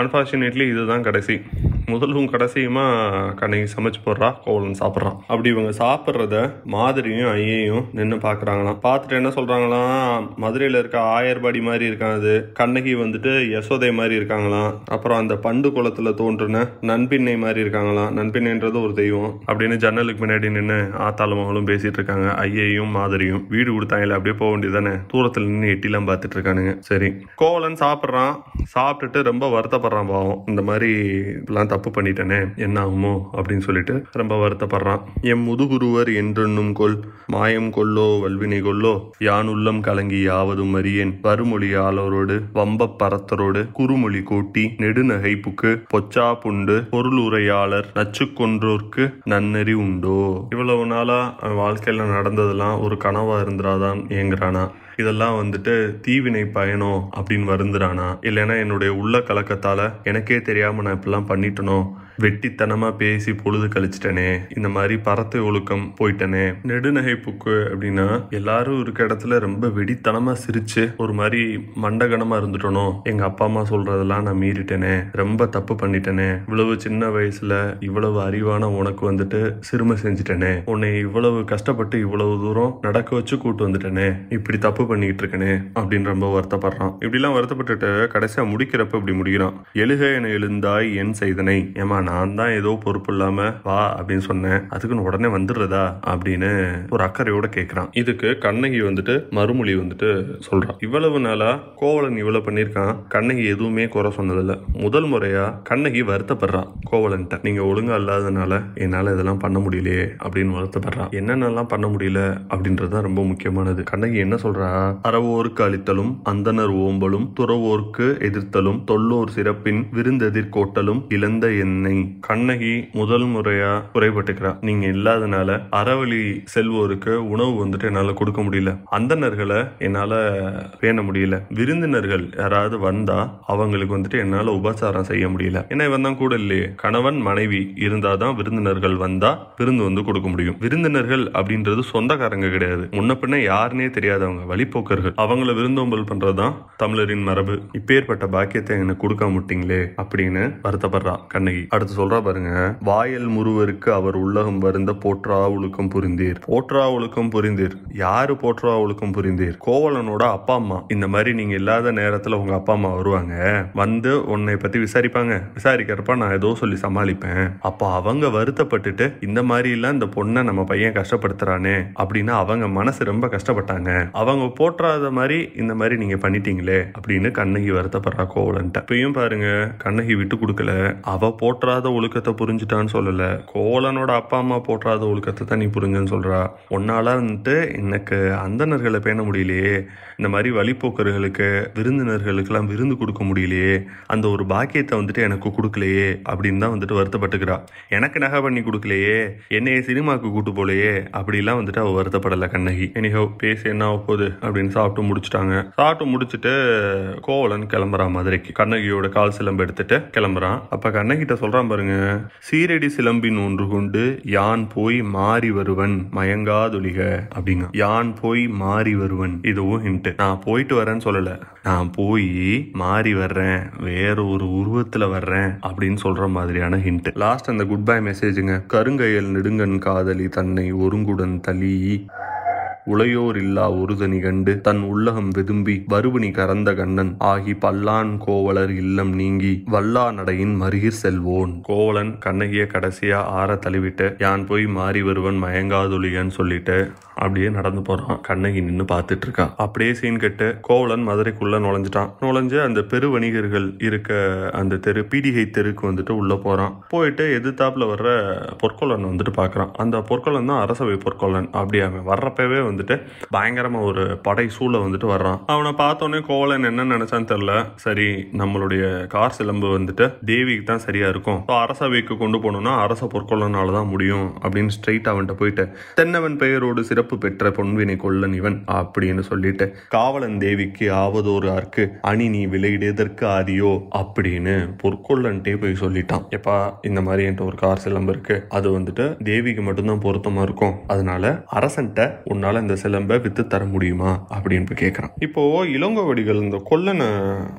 அன்ஃபார்ச்சுனேட்லி இதுதான் கடைசி. முதலும் கடைசியுமா கண்ணகி சமைச்சு போடுறா கோவலன் சாப்பிட்றான் அப்படி இவங்க சாப்பிட்றத மாதிரியும் ஐயையும் நின்று பார்க்குறாங்களாம். பார்த்துட்டு என்ன சொல்கிறாங்களாம் மதுரையில் இருக்க ஆயர்பாடி மாதிரி இருக்கான் அது. கண்ணகி வந்துட்டு யசோதை மாதிரி இருக்காங்களாம். அப்புறம் அந்த பண்டு குளத்தில் தோன்றுன நண்பின்னை மாதிரி இருக்காங்களாம். நண்பின்னைன்றது ஒரு தெய்வம். அப்படின்னு ஜன்னலுக்கு முன்னாடி நின்று ஆத்தாளும் மகளும் பேசிகிட்டு இருக்காங்க. ஐயையும் மாதிரியும். வீடு கொடுத்தாங்கல்ல அப்படியே போக வேண்டியதானே தூரத்தில் நின்று எட்டிலாம் பார்த்துட்டு இருக்கானுங்க. சரி. கோவலன் சாப்பிட்றான். சாப்பிட்டுட்டு ரொம்ப வருத்தப்படுறான் பாவம். இந்த மாதிரி இப்பெல்லாம் தப்பு பண்ணிட்டேனே என்ன ஆகுமோ அப்படின்னு சொல்லிட்டு ரொம்ப வருத்தப்படுறான். எம் முதுகுருவர் என்றென்னும் கொள் மாயம் கொல்லோ வல்வினை கொல்லோ. யான் உள்ளம் கலங்கி யாவதும் அறியேன். வருமொழியாளரோடு வம்ப பரத்தரோடு குறுமொழி கூட்டி நெடுநகைப்புக்கு பொச்சா புண்டு பொருளுரையாளர் நச்சு கொன்றோர்க்கு நன்னறி உண்டோ? இவ்வளவு நாளா அவன் வாழ்க்கையில நடந்ததெல்லாம் ஒரு கனவா இருந்துராதான் ஏங்குறானா? இதெல்லாம் வந்துட்டு தீவினை பயனோ அப்படின்னு வருந்துறானா? இல்லைன்னா என்னுடைய உள்ள கலக்கத்தால எனக்கே தெரியாம நான் இப்பெல்லாம் பண்ணிட்டனோ? வெட்டித்தனமா பேசி பொழுது கழிச்சிட்டனே இந்த மாதிரி பறத்து ஒழுக்கம் போயிட்டனே நெடுநகை புக்கு அப்படின்னா எல்லாரும் இருக்க இடத்துல ரொம்ப வெடித்தனமா சிரிச்சு ஒரு மாதிரி மண்டகனமாக இருந்துட்டனோ எங்க அப்பா அம்மா சொல்றதெல்லாம் நான் மீறிட்டேனே ரொம்ப தப்பு பண்ணிட்டேனே இவ்வளவு சின்ன வயசுல இவ்வளவு அறிவான உனக்கு வந்துட்டு சிறுமை செஞ்சுட்டேனே உன்னை இவ்வளவு கஷ்டப்பட்டு இவ்வளவு தூரம் நடக்க வச்சு கூட்டு வந்துட்டேனே இப்படி தப்பு பண்ணிக்கிட்டு இருக்கனே அப்படின்னு ரொம்ப வருத்தப்படுறான். இப்படிலாம் வருத்தப்பட்டுட்டு கடைசியா முடிக்கிறப்ப இப்படி முடிக்கிறான். எழுக என எழுந்தாய் என் செய்தனை ஏமா நான் தான் ஏதோ பொறுப்பு இல்லாம வா அப்படின்னு சொன்னேன். அதுக்குன்னு உடனே வந்துடுறதா? அப்படின்னு ஒரு அக்கறையோட கேட்கிறான் இதுக்கு கண்ணகி வந்துட்டு மறுமொழி வந்துட்டு சொல்றான் இவ்வளவு நாளா கோவலன் இவ்வளவு பண்ணியிருக்கான். கண்ணகி எதுவுமே குறை சொன்னதில்ல. முதல் முறையா கண்ணகி வருத்தப்படுறான் கோவலன்ட்ட நீங்க ஒழுங்கா இல்லாதனால என்னால இதெல்லாம் பண்ண முடியலையே அப்படின்னு வருத்தப்படுறான் என்னென்னலாம் பண்ண முடியல? அப்படின்றதுதான் ரொம்ப முக்கியமானது. கண்ணகி என்ன சொல்றா? அறவோருக்கு அளித்தலும் அந்தனர் ஓம்பலும் துறவோர்க்கு எதிர்த்தலும் தொல்லோர் சிறப்பின் விருந்தெதிர்கோட்டலும் இழந்த எண்ணெய் கண்ணகி முதல் முறையா குறைபட்டுக்கிறா. நீங்க இல்லாதனால அறவழி செல்வோருக்கு உணவு வந்துட்டு என்னால கொடுக்க முடியல. அந்தனர்களை என்னால பேண முடியல. விருந்தினர்கள் யாராவது வந்தா அவங்களுக்கு வந்துட்டு என்னால உபசாரம் செய்ய முடியல. ஏன்னா இவன் தான் கூட இல்லையே. கணவன் மனைவி இருந்தாதான் விருந்தினர்கள் வந்தா விருந்து வந்து கொடுக்க முடியும். விருந்தினர்கள் அப்படின்றது சொந்தக்காரங்க கிடையாது. முன்ன பின்ன யாருன்னே தெரியாதவங்க வழிப்போக்கர்கள். அவங்கள விருந்தோம்பல் பண்றதுதான் தமிழரின் மரபு. இப்பேற்பட்ட பாக்கியத்தை எனக்கு கொடுக்க முட்டீங்களே அப்படின்னு வருத்தப்படுறா கண்ணகி. அடுத்த சொல்றா பாருங்க. வாயல் முருவருக்கு அவர் உள்ளகம் வருந்த போற்றா ஒழுக்கம் புரிந்தீர். போற்றா ஒழுக்கம் புரிந்தீர். யாரு போற்றா ஒழுக்கம் புரிந்தீர்? கோவலனோட அப்பா அம்மா. இந்த மாதிரி நீங்க இல்லாத நேரத்துல உங்க அப்பா அம்மா வருவாங்க. வந்து உன்னை பத்தி விசாரிப்பாங்க. விசாரிக்கிறப்ப நான் ஏதோ சொல்லி சமாளிப்பேன். அப்ப அவங்க வருத்தப்பட்டுட்டு இந்த மாதிரி எல்லாம் இந்த பொண்ணை நம்ம பையன் கஷ்டப்படுத்துறானே. அப்படின்னா அவங்க மனசு ரொம்ப கஷ்டப்பட்டாங்க. அவங்க போற்றாத மாதிரி இந்த மாதிரி நீங்க பண்ணிட்டீங்களே. அப்படின்னு கண்ணகி வருத்தப்படுறா கோவலன்ட்ட. இப்பயும் பாருங்க கண்ணகி விட்டு கொடுக்கல. அவ போற்றாத ஒழுக்கத்தை புரிஞ்சுட்டான்னு சொல்லலை. கோவலனோட அப்பா அம்மா போற்றாத ஒழுக்கத்தை தான் நீ புரிஞ்சுன்னு சொல்கிறா உன்னால வந்துட்டு எனக்கு அந்தணர்களை பேண முடியலையே. இந்த மாதிரி வழிப்போக்கர்களுக்கு விருந்தினர்களுக்கெல்லாம் விருந்து கொடுக்க முடியலையே. அந்த ஒரு பாக்கியத்தை வந்துட்டு எனக்கு கொடுக்கலையே அப்படின்னு தான் வந்துட்டு வருத்தப்பட்டுக்கிறா. எனக்கு நகை பண்ணி கொடுக்கலையே. என்னைய சினிமாக்கு கூட்டு போலையே அப்படிலாம் வந்துட்டு அவள் வருத்தப்படலை கண்ணகி. எனிஹோ பேசி என்ன ஆக போகுது அப்படின்னு சாப்பிட்டு முடிச்சுட்டாங்க. சாப்பிட்டு முடிச்சுட்டு கோவலன் கிளம்புறான் மதுரைக்கு. கண்ணகியோட கால் சிலம்பு எடுத்துட்டு கிளம்புறான். அப்போ கண்ணகிட்ட சொல்றான் பாருங்க. சீரடி சிலம்பின் ஒன்று கொண்டு யான் போய் மாறி வருவன் மயங்காதொழிக அப்படிங்க. யான் போய் மாறி வருவன் இதுவும் ஹிண்ட் நான் போயிட்டு வரேன்னு சொல்லல. நான் போய் மாறி வர்றேன் வேற ஒரு உருவத்துல வர்றேன் அப்படின்னு சொல்ற மாதிரியான ஹிண்ட் லாஸ்ட் அந்த குட் பை மெசேஜுங்க கருங்கையல் நெடுங்கன் காதலி தன்னை ஒருங்குடன் தலி உளையோர் இல்லா ஒருதனி கண்டு தன் உள்ளகம் வெதும்பி வருவனி கறந்த கண்ணன் ஆகி பல்லான் கோவலர் இல்லம் நீங்கி வல்லா நடையின் மருகிற் செல்வோன். கோவலன் கண்ணகிய கடைசியா ஆற தழுவிட்டு யான் போய் மாறி வருவன் மயங்காதொழியன்னு சொல்லிட்டு. அப்படியே நடந்து போகிறான் கண்ணகி நின்று பார்த்துட்டு இருக்கா. அப்படியே சீன் கட்டு கோவலன் மதுரைக்குள்ளே நுழைஞ்சிட்டான். நுழைஞ்சு அந்த பெரு வணிகர்கள் இருக்க அந்த தெரு பீடிகை தெருக்கு வந்துட்டு உள்ளே போகிறான் போயிட்டு எதிர்த்தாப்பில் வர்ற பொற்கொள்ளன் வந்துட்டு பார்க்குறான். அந்த பொற்கொள்ளன் தான் அரசவை பொற்கொள்ளன் அப்படி அவன் வர்றப்பவே வந்துட்டு பயங்கரமாக ஒரு படை சூழ வந்துட்டு வர்றான். அவனை பார்த்தோன்னே கோவலன் என்ன நினச்சான்னு தெரில சரி நம்மளுடைய கார் சிலம்பு வந்துட்டு தேவிக்கு தான் சரியாக இருக்கும். ஸோ அரசவைக்கு கொண்டு போகணும்னா அரச பொற்கொள்ளனால தான் முடியும் அப்படின்னு ஸ்ட்ரைட் அவன்கிட்ட போயிட்டு தென்னவன் பெயரோடு சிறப்பு பெற்ற பொன்வினை கொள்ளன் இவன் அப்படின்னு சொல்லிட்டு காவலன் தேவிக்கு ஆவதோரு ஆர்க்கு அணி நீ விலையிடுவதற்கு ஆதியோ? அப்படின்னு பொற்கொள்ளன்ட்டே போய் சொல்லிட்டான். எப்பா இந்த மாதிரி என்கிட்ட ஒரு கார் சிலம்பு இருக்கு. அது வந்துட்டு தேவிக்கு மட்டும்தான் பொருத்தமா இருக்கும். அதனால அரசன்ட்ட உன்னால இந்த சிலம்பை வித்து தர முடியுமா? அப்படின்னு போய் கேட்கறான் இப்போ இளங்கோவடிகள் இந்த கொல்லனை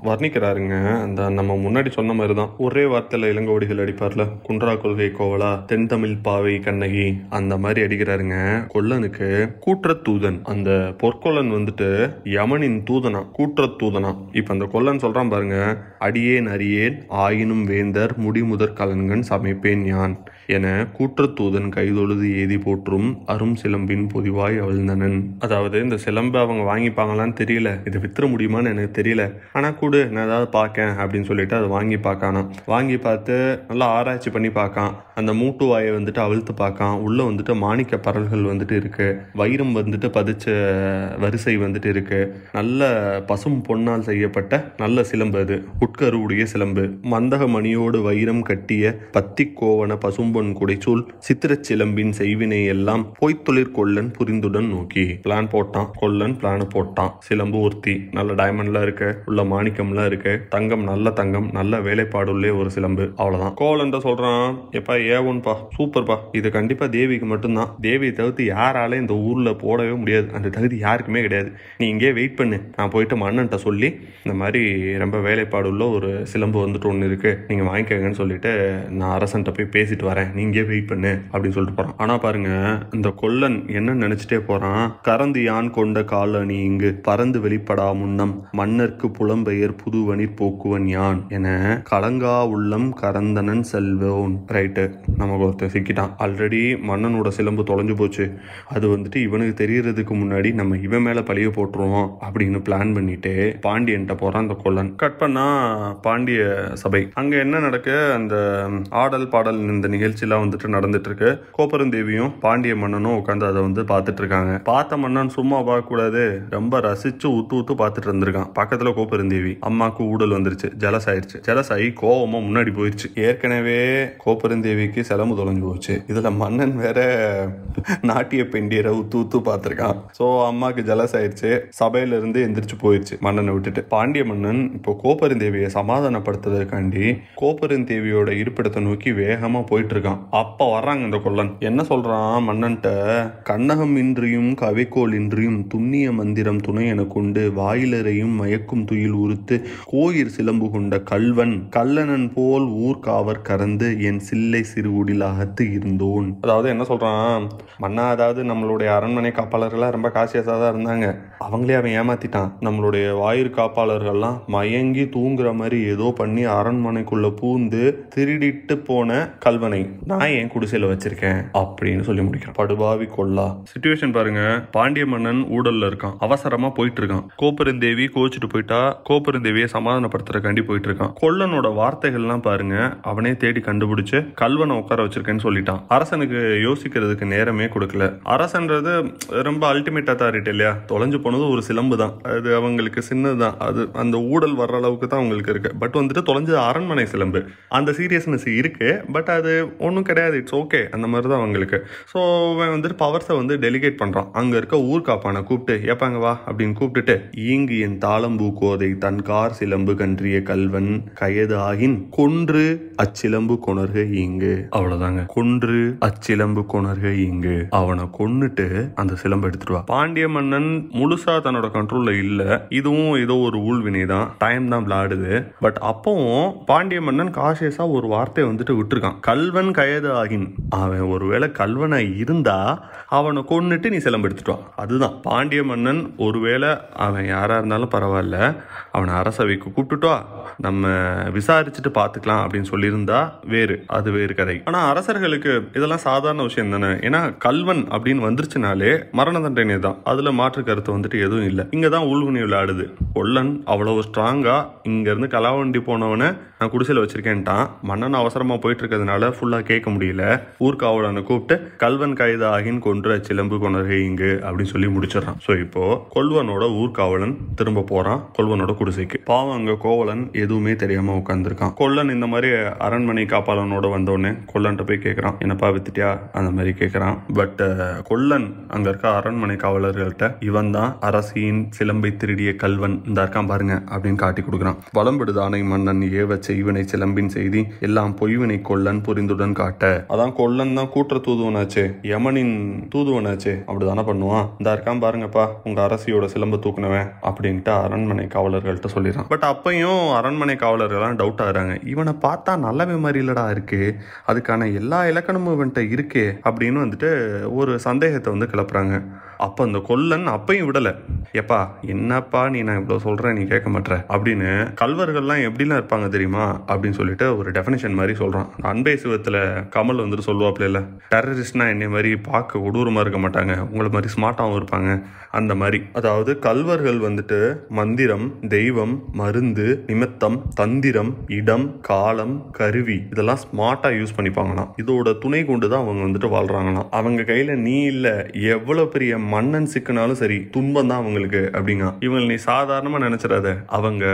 வர்ணிக்கிறாருங்க. அந்த நம்ம முன்னாடி சொன்ன மாதிரி தான் ஒரே வார்த்தையில இளங்கோவடிகள் அடிப்பார்ல. குன்றா கொள்கை கோவலா தென் தமிழ் பாவை கண்ணகி அந்த மாதிரி அடிக்கிறாருங்க. கொல்லனுக்கு கூற்றத்தூதன். அந்த பொற்கொள்ளன் வந்துட்டு யமனின் தூதனா கூற்றத்தூதனா. இப்ப அந்த கொல்லன் சொல்றான் பாருங்க அடியேன் அறியேன் ஆயினும் வேந்தர் முடிமுதற் கலன்கண் சமைப்பேன் யான் என கூற்றத்தூதன் கைதொழுது ஏதி போற்றும் அரும் சிலம்பின் பொதிவாய் அவிழ்ந்தனன். அதாவது இந்த சிலம்பை அவங்க வாங்கிப்பாங்களான்னு தெரியல. இது வித்துற முடியுமான்னு எனக்கு தெரியல. ஆனால் கூடு நான் ஏதாவது பார்க்கேன் அப்படின்னு சொல்லிட்டு அதை வாங்கி பார்க்கானா வாங்கி பார்த்து நல்லா ஆராய்ச்சி பண்ணி பார்க்கான் அந்த மூட்டு வாயை வந்துட்டு அவிழ்த்து பார்க்கான் உள்ள வந்துட்டு மாணிக்க பரல்கள் வந்துட்டு இருக்கு. வைரம் வந்துட்டு பதிச்ச வரிசை வந்துட்டு இருக்கு. நல்ல பசும் பொன்னால் செய்யப்பட்ட நல்ல சிலம்பு அது. உட்கருவுடைய சிலம்பு. மந்தக மணியோடு வைரம் கட்டிய பத்தி பசும்பொன் குடைச்சூல் சித்திரச் சிலம்பின் செய்வினை எல்லாம் பொய்த்தொழிற் கொல்லன் புரிந்துடன் நோக்கி. பிளான் போட்டான். கொல்லன் பிளான் போட்டான். சிலம்பு ஒருத்தி. நல்ல டைமண்ட்லாம் இருக்கு. உள்ள மாணிக்கம்லாம் இருக்கு. தங்கம் நல்ல தங்கம். நல்ல வேலைப்பாடுள்ளே ஒரு சிலம்பு. அவ்வளவுதான். கோவலன்ட்ட சொல்றான். எப்பா ஏவன்பா சூப்பர்ப்பா இது கண்டிப்பா தேவிக்கு மட்டும்தான். தேவியை தவிர்த்து யாரால இந்த ஊர்ல போடவே முடியாது. அந்த தகுதி யாருக்குமே கிடையாது. நீ இங்கே வெயிட் பண்ணு. நான் போயிட்டு மன்னன்ட்ட சொல்லி இந்த மாதிரி ரொம்ப வேலைப்பாடு உள்ள ஒரு சிலம்பு வந்துட்டு ஒன்று இருக்குது நீங்கள் வாங்கிக்கங்கன்னு சொல்லிட்டு நான் அரசன்ட்ட போய் பேசிட்டு வரேன். நீ வெயிட் பண்ணு அப்படின்னு சொல்லிட்டு போகிறான் ஆனால் பாருங்க இந்த கொல்லன் என்ன நினச்சிட்டே போகிறான் கறந்து யான் கொண்ட காலணி இங்கு பறந்து வெளிப்படா முன்னம். மன்னர்க்கு புலம்பெயர் புதுவனிற் போக்குவன் யான் என கலங்கா உள்ளம் கரந்தனன் செல்வோன். ரைட்டு நமக்கு ஒருத்தன் சிக்கிட்டான். ஆல்ரெடி மன்னனோட சிலம்பு தொலைஞ்சு போச்சு. அது வந்துட்டு இவனுக்கு தெரியறதுக்கு முன்னாடி நம்ம இவன் மேலே பழிய போட்டுருவோம் அப்படின்னு பிளான் பண்ணிட்டு பாண்டியன்ட்ட போகிறான் அந்த கொல்லன். கட் பண்ணால் பாண்டிய சபை. அங்க என்ன நடக்கு அந்த ஆடல் பாடல் இந்த நிகழ்ச்சியெல்லாம் வந்துட்டு நடந்துட்டு இருக்கு கோபுரந்தேவியும் பாண்டிய மன்னனும் உட்காந்து அதை வந்து பார்த்துட்டு இருக்காங்க பார்த்த மன்னன் சும்மா பார்க்க கூடாது ரொம்ப ரசிச்சு உத்து உத்து பார்த்துட்டு இருந்திருக்கான் பக்கத்துல கோபுரந்தேவி அம்மாக்கு ஊடல் வந்துருச்சு. ஜலஸ் ஆயிடுச்சு ஜலஸ் ஆகி கோவமா முன்னாடி போயிடுச்சு ஏற்கனவே கோபுரந்தேவிக்கு செலவு தொலைஞ்சு போச்சு. இதுல மன்னன் வேற நாட்டிய பெண்டியரை உத்து உத்து பார்த்துருக்கான். ஸோ அம்மாக்கு ஜலஸ் ஆயிடுச்சு சபையில இருந்து எந்திரிச்சு போயிடுச்சு மன்னனை விட்டுட்டு. பாண்டிய மன்னன் இப்போ தேவியை சமாதானப்படுத்துறதுக்காண்டி கோப்பெருந்தேவியோட இருப்பிடத்தை நோக்கி வேகமா போயிட்டு இருக்கான் அப்ப வர்றாங்க இந்த கொல்லன். என்ன சொல்றான் மன்னன்ட்ட? கண்ணகம் இன்றியும் கவிக்கோள் இன்றியும் துண்ணிய மந்திரம் துணை என கொண்டு வாயிலரையும் மயக்கும் துயில் உறுத்து கோயில் சிலம்பு கொண்ட கல்வன் கல்லனன் போல் ஊர்காவர் கறந்து என் சில்லை சிறுகுடில் அகத்து இருந்தோன். அதாவது என்ன சொல்றான்? மன்னா அதாவது நம்மளுடைய அரண்மனை காப்பாளர்கள்லாம் ரொம்ப காசியாசா தான் இருந்தாங்க. அவங்களே அவன் ஏமாத்திட்டான். நம்மளுடைய வாயிற் காப்பாளர்கள்லாம் மயங்கி தூங்குற மாதிரி ஏதோ பண்ணி அரண்மனைக்குள்ள பூந்து திருடிட்டு போன கல்வனை நான் என் குடிசையில வச்சிருக்கேன் அப்படின்னு சொல்லி முடிக்கிறேன். படுபாவி கொல்லா. சுச்சுவேஷன் பாருங்க. பாண்டிய மன்னன் ஊடல்ல இருக்கான். அவசரமா போயிட்டு இருக்கான் கோபுரந்தேவி கோச்சிட்டு போயிட்டா கோப்பெருந்தேவியை சமாதானப்படுத்துறக்காண்டி போயிட்டு இருக்கான் கொல்லனோட வார்த்தைகள்லாம் பாருங்க. அவனே தேடி கண்டுபிடிச்சு கல்வனை உட்கார வச்சிருக்கேன்னு சொல்லிட்டான். அரசனுக்கு யோசிக்கிறதுக்கு நேரமே கொடுக்கல. அரசன்றது ரொம்ப அல்டிமேட் அத்தாரிட்டி இல்லையா? தொலைஞ்சு போனது ஒரு சிலம்பு தான் அது அவங்களுக்கு சின்னதுதான். அது அந்த ஊடல் வர்ற அளவுக்கு தான் அவங்களுக்கு இருக்கு. பட் வந்துட்டு தொலைஞ்சது அரண்மனை சிலம்பு. அந்த சீரியஸ்னஸ் இருக்கு. பட் அது ஒன்றும் கிடையாது. இட்ஸ் ஓகே அந்த மாதிரி தான் அவங்களுக்கு. ஸோ அவன் வந்துட்டு பவர்ஸை வந்து டெலிகேட் பண்ணுறான் அங்கே இருக்க ஊர்காப்பானை கூப்பிட்டு ஏப்பாங்க வா அப்படின்னு கூப்பிட்டுட்டு ஈங்கு என் தாளம்பூ கோதை தன் கார் சிலம்பு கன்றிய கல்வன் கயது ஆகின் கொன்று அச்சிலம்பு கொணர்க ஈங்கு அவ்வளவுதாங்க. கொன்று அச்சிலம்பு கொணர்க ஈங்கு அவனை கொன்னுட்டு அந்த சிலம்பு எடுத்துட்டு பாண்டிய மன்னன் முழுசா தன்னோட கண்ட்ரோல்ல இல்ல. இதுவும் ஏதோ ஒரு ஊழ்வினை தான் டைம் தான் விளையாடுது பட் அப்பவும் பாண்டிய மன்னன் காஷியஸா ஒரு வார்த்தையை வந்துட்டு விட்டுருக்கான். கல்வன் கயது ஆகின். அவன் ஒருவேளை கல்வனை இருந்தா அவனை கொன்னுட்டு நீ சிலம்பு எடுத்துட்டான் அதுதான். பாண்டிய மன்னன் ஒருவேளை அவன் யாரா இருந்தாலும் பரவாயில்ல. அவனை அரசவைக்கு கூப்பிட்டுட்டா நம்ம விசாரிச்சுட்டு பார்த்துக்கலாம் அப்படின்னு சொல்லியிருந்தா வேறு. அது வேறு கதை. ஆனா அரசர்களுக்கு இதெல்லாம் சாதாரண விஷயம் தானே. ஏன்னா கல்வன் அப்படின்னு வந்துருச்சுனாலே மரண தண்டனை தான். அதுல மாற்று கருத்து வந்துட்டு எதுவும் இல்லை. இங்க தான் விளையாடுது. கொல்லன் அவ்வளவு ஸ்ட்ராங்கா இங்க இங்கேருந்து கலாவண்டி போனவனை நான் குடிசையில் வச்சிருக்கேன்ட்டான். மன்னன் அவசரமாக போயிட்டு இருக்கிறதுனால ஃபுல்லாக கேட்க முடியல. ஊர்காவலனை கூப்பிட்டு கல்வன் கைது ஆகின் கொன்ற சிலம்பு கொணர்கை இங்கு அப்படின்னு சொல்லி முடிச்சிடறான். ஸோ இப்போ கொல்வனோட ஊர்காவலன் திரும்ப போறான் கொல்வனோட குடிசைக்கு. பாவம் அங்கே கோவலன் எதுவுமே தெரியாம உட்காந்துருக்கான் கொல்லன் இந்த மாதிரி அரண்மனை காப்பாளனோட வந்தோடனே கொல்லன்ட்ட போய் கேட்கறான் என்னப்பா வித்துட்டியா? அந்த மாதிரி கேட்கறான் பட் கொல்லன் அங்க இருக்க அரண்மனை காவலர்கள்ட்ட இவன் தான் அரசியின் சிலம்பை திருடிய கல்வன் இந்த இருக்கான் பாருங்க அப்படின்னு காட்டி கொடுக்குறான். வளம்படுதானை மன்னன் ஏவ செய்வினை சிலம்பின் செய்தி எல்லாம் பொய்வினை கொல்லன் புரிந்துடன் காட்ட. அதான் கொல்லன் தான் கூற்ற தூதுவனாச்சே யமனின் தூதுவனாச்சே. அப்படிதானே பண்ணுவான்? இந்த இருக்கான் பாருங்கப்பா உங்க அரசியோட சிலம்ப தூக்குனவன் அப்படின்ட்டு அரண்மனை காவலர்கள்ட்ட சொல்லிடுறான் பட் அப்பையும் அரண்மனை காவலர்கள்லாம் டவுட் ஆகுறாங்க. இவனை பார்த்தா நல்லவன் மாதிரி இல்லடா இருக்கு அதுக்கான எல்லா இலக்கணமும் இவன்ட்ட இருக்கே அப்படின்னு வந்துட்டு ஒரு சந்தேகத்தை வந்து கிளப்புறாங்க. அப்போ அந்த கொல்லன் அப்பையும் விடலை. எப்பா என்னப்பா நீ நான் இவ்வளோ சொல்கிறேன் நீ கேட்க மாட்ற? அப்படின்னு கல்வர்கள்லாம் எப்படிலாம் இருப்பாங்க தெரியுமா? அப்படின்னு சொல்லிட்டு ஒரு டெஃபினேஷன் மாதிரி சொல்கிறான் அன்பே சிவத்தில் கமல் வந்துட்டு சொல்லுவாப்ல இல்லை டெரரிஸ்ட்னா என்னை மாதிரி பார்க்க கொடூரமாக இருக்க மாட்டாங்க. உங்களை மாதிரி ஸ்மார்ட்டாகவும் இருப்பாங்க. அந்த மாதிரி. அதாவது கல்வர்கள் வந்துட்டு மந்திரம் தெய்வம் மருந்து நிமித்தம் தந்திரம் இடம் காலம் கருவி இதெல்லாம் ஸ்மார்ட்டாக யூஸ் பண்ணிப்பாங்களாம். இதோட துணை கொண்டு தான் அவங்க வந்துட்டு வாழ்கிறாங்களாம் அவங்க கையில் நீ இல்லை எவ்வளோ பெரிய மன்னன் சிக்கினாலும் சரி துன்பம் தான் அவங்களுக்கு அப்படிங்க. இவங்க நீ சாதாரணமாக நினச்சிடாத. அவங்க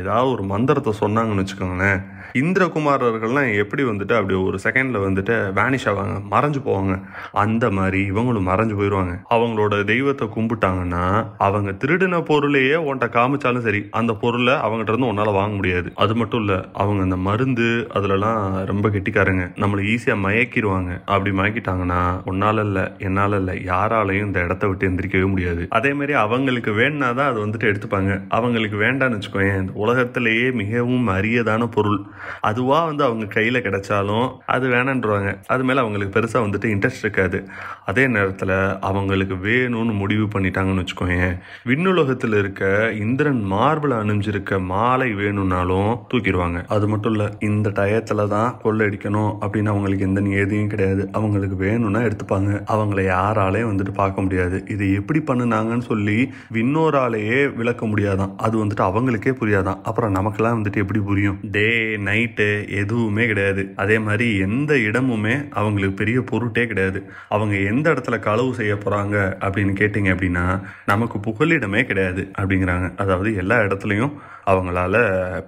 ஏதாவது ஒரு மந்திரத்தை சொன்னாங்கன்னு வச்சுக்கோங்களேன். இந்திரகுமாரர்கள்லாம் எப்படி வந்துட்டு அப்படி ஒரு செகண்ட்ல வந்துட்டு வேனிஷ் ஆவாங்க மறைஞ்சு போவாங்க. அந்த மாதிரி இவங்களும் மறைஞ்சு போயிடுவாங்க அவங்களோட தெய்வத்தை கும்பிட்டாங்கன்னா அவங்க திருடின பொருளையே உன்கிட்ட காமிச்சாலும் சரி அந்த பொருளை அவங்ககிட்ட இருந்து உன்னால வாங்க முடியாது. அது மட்டும் இல்ல அவங்க அந்த மருந்து அதுலலாம் ரொம்ப கெட்டிக்காரங்க. நம்மளை ஈஸியா மயக்கிடுவாங்க அப்படி மயக்கிட்டாங்கன்னா உன்னால இல்ல என்னால இல்ல யாராலையும் இந்த இடத்த விட்டு எந்திரிக்கவே முடியாது. அதே மாதிரி அவங்களுக்கு வேணாதான் அது வந்துட்டு எடுத்துப்பாங்க. அவங்களுக்கு வேண்டாம்னு வச்சுக்கோயேன் இந்த உலகத்திலேயே மிகவும் அரியதான பொருள். அதுவா வந்து அவங்க கையில கிடைச்சாலும் அது வேணான்றவாங்க. அது மேல அவங்களுக்கு பெருசா வந்துட்டு இன்ட்ரெஸ்ட் இருக்காது. அதே நேரத்துல அவங்களுக்கு வேணும்னு முடிவு பண்ணிட்டாங்கன்னு வச்சுக்கோயேன் விண்ணுலகத்தில் இருக்க இந்திரன் மார்பிள் அணிஞ்சிருக்க மாலை வேணும்னாலும் தூக்கிடுவாங்க. அது மட்டும் இல்ல இந்த டயத்துல தான் கொள்ளடிக்கணும் அப்படின்னு அவங்களுக்கு எந்த நியதியும் கிடையாது. அவங்களுக்கு வேணும்னா எடுத்துப்பாங்க. அவங்கள யாராலையும் வந்துட்டு பார்க்க முடியாது. இதை எப்படி பண்ணுனாங்கன்னு சொல்லி விண்ணோராலேயே விளக்க முடியாதான். அது வந்துட்டு அவங்களுக்கே புரியாதான். அப்புறம் நமக்கெல்லாம் வந்துட்டு எப்படி புரியும்? டே நைட்டு எதுவுமே கிடையாது. அதே மாதிரி எந்த இடமுமே அவங்களுக்கு பெரிய பொருட்டே கிடையாது. அவங்க எந்த இடத்துல களவு செய்ய போகிறாங்க அப்படின்னு கேட்டிங்க அப்படின்னா நமக்கு புகலிடமே கிடையாது அப்படிங்கிறாங்க. அதாவது எல்லா இடத்துலையும் அவங்களால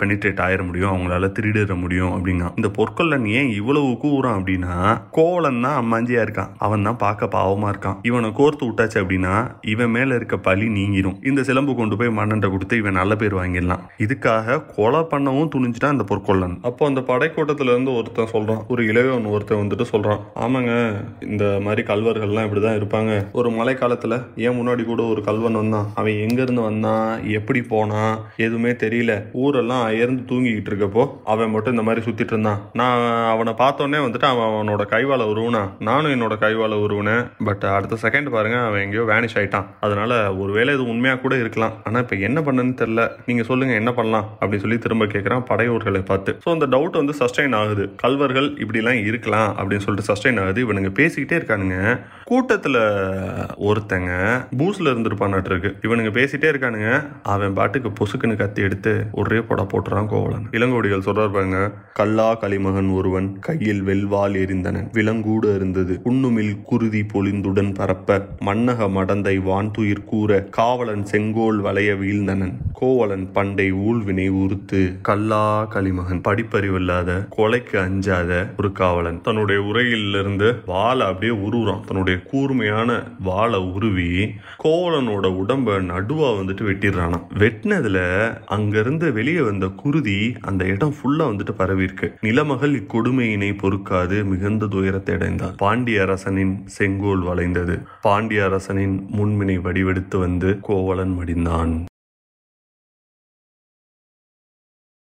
பெனிட்ரேட் ஆயிட முடியும் அவங்களால திருடிட முடியும் அப்படின்னா. இந்த பொற்கொள்ளன் ஏன் இவ்வளவு கூறான் அப்படின்னா கோவலன் தான் அம்மாஞ்சியா இருக்கான். அவன் தான் பார்க்க பாவமா இருக்கான். இவனை கோர்த்து விட்டாச்சு அப்படின்னா இவன் மேல இருக்க பழி நீங்கிரும். இந்த சிலம்பு கொண்டு போய் மன்னன்ட்ட கொடுத்து இவன் நல்ல பேர் வாங்கிடலாம். இதுக்காக கொலை பண்ணவும் துணிஞ்சிட்டான் இந்த பொற்கொள்ளன் அப்போ அந்த படைக்கூட்டத்துல இருந்து ஒருத்தன் சொல்றான். ஒரு இளையவன் ஒருத்தன் வந்துட்டு சொல்றான். ஆமாங்க இந்த மாதிரி கல்வர்கள்லாம் இப்படிதான் இருப்பாங்க. ஒரு மழை காலத்துல ஏன் முன்னாடி கூட ஒரு கல்வன் வந்தான். அவன் எங்க இருந்து வந்தான்? எப்படி போனான்? எதுவுமே தெரியல. ஊரெல்லாம் அயர்ந்து தூங்கிக்கிட்டு இருக்கப்போ அவன் மட்டும் இந்த மாதிரி சுத்திட்டு இருந்தான். நான் அவனை பார்த்தோன்னே வந்துட்டு அவன் அவனோட கைவால உருவினான். நானும் என்னோட கைவால உருவினேன். பட் அடுத்த செகண்ட் பாருங்க அவன் எங்கேயோ வேனிஷ் ஆயிட்டான். அதனால ஒருவேளை இது உண்மையா கூட இருக்கலாம். ஆனா இப்ப என்ன பண்ணுன்னு தெரியல. நீங்க சொல்லுங்க என்ன பண்ணலாம்? அப்படின்னு சொல்லி திரும்ப கேட்கறான் படையூர்களை பார்த்து. ஸோ அந்த டவுட் வந்து சஸ்டைன் ஆகுது. கல்வர்கள் இப்படிலாம் இருக்கலாம் அப்படின்னு சொல்லிட்டு சஸ்டைன் ஆகுது. இவனுங்க பேசிக்கிட்டே இருக்கானுங்க. கூட்டத்துல ஒருத்தங்க பூஸ்ல இருந்திருப்பான் இருக்கு இவனுங்க பேசிட்டே இருக்கானுங்க. அவன் பாட்டுக்கு பொசுக்குன்னு கத்தி எடுத்து ஒரே போடா போட்டுறான் கோவலன். இளங்கோடிகள் சொல்றாருப்பாங்க கல்லா களிமகன் ஒருவன் கையில் வெல்வால் எரிந்தனன். விலங்கூடு இருந்தது உண்ணுமில் குருதி பொழிந்துடன் பரப்ப மன்னக மடந்தை வான்துயிர் கூற காவலன் செங்கோல் வளைய வீழ்ந்தனன். கோவலன் பண்டை ஊழ்வினை உறுத்து கல்லா களிமகன் படிப்பறிவில்லாத கொலைக்கு அஞ்சாத ஒரு காவலன். தன்னுடைய உரையிலிருந்து வாளை அப்படியே உருவுறான். தன்னுடைய கூர்மையான வாழை உருவி கோவலனோட உடம்ப நடுவா வந்துட்டு வெட்டிடுறானாம். வெட்டினதுல அங்க அங்கிருந்து வெளியே வந்த குருதி அந்த இடம் ஃபுல்லா வந்துட்டு பரவி இருக்கு நிலமகள் இக்கொடுமையினை பொறுக்காது மிகுந்த துயரத்தை அடைந்தார். பாண்டிய அரசனின் செங்கோல் வளைந்தது. பாண்டிய அரசனின் முன்மினை வடிவெடுத்து வந்து கோவலன் மடிந்தான்.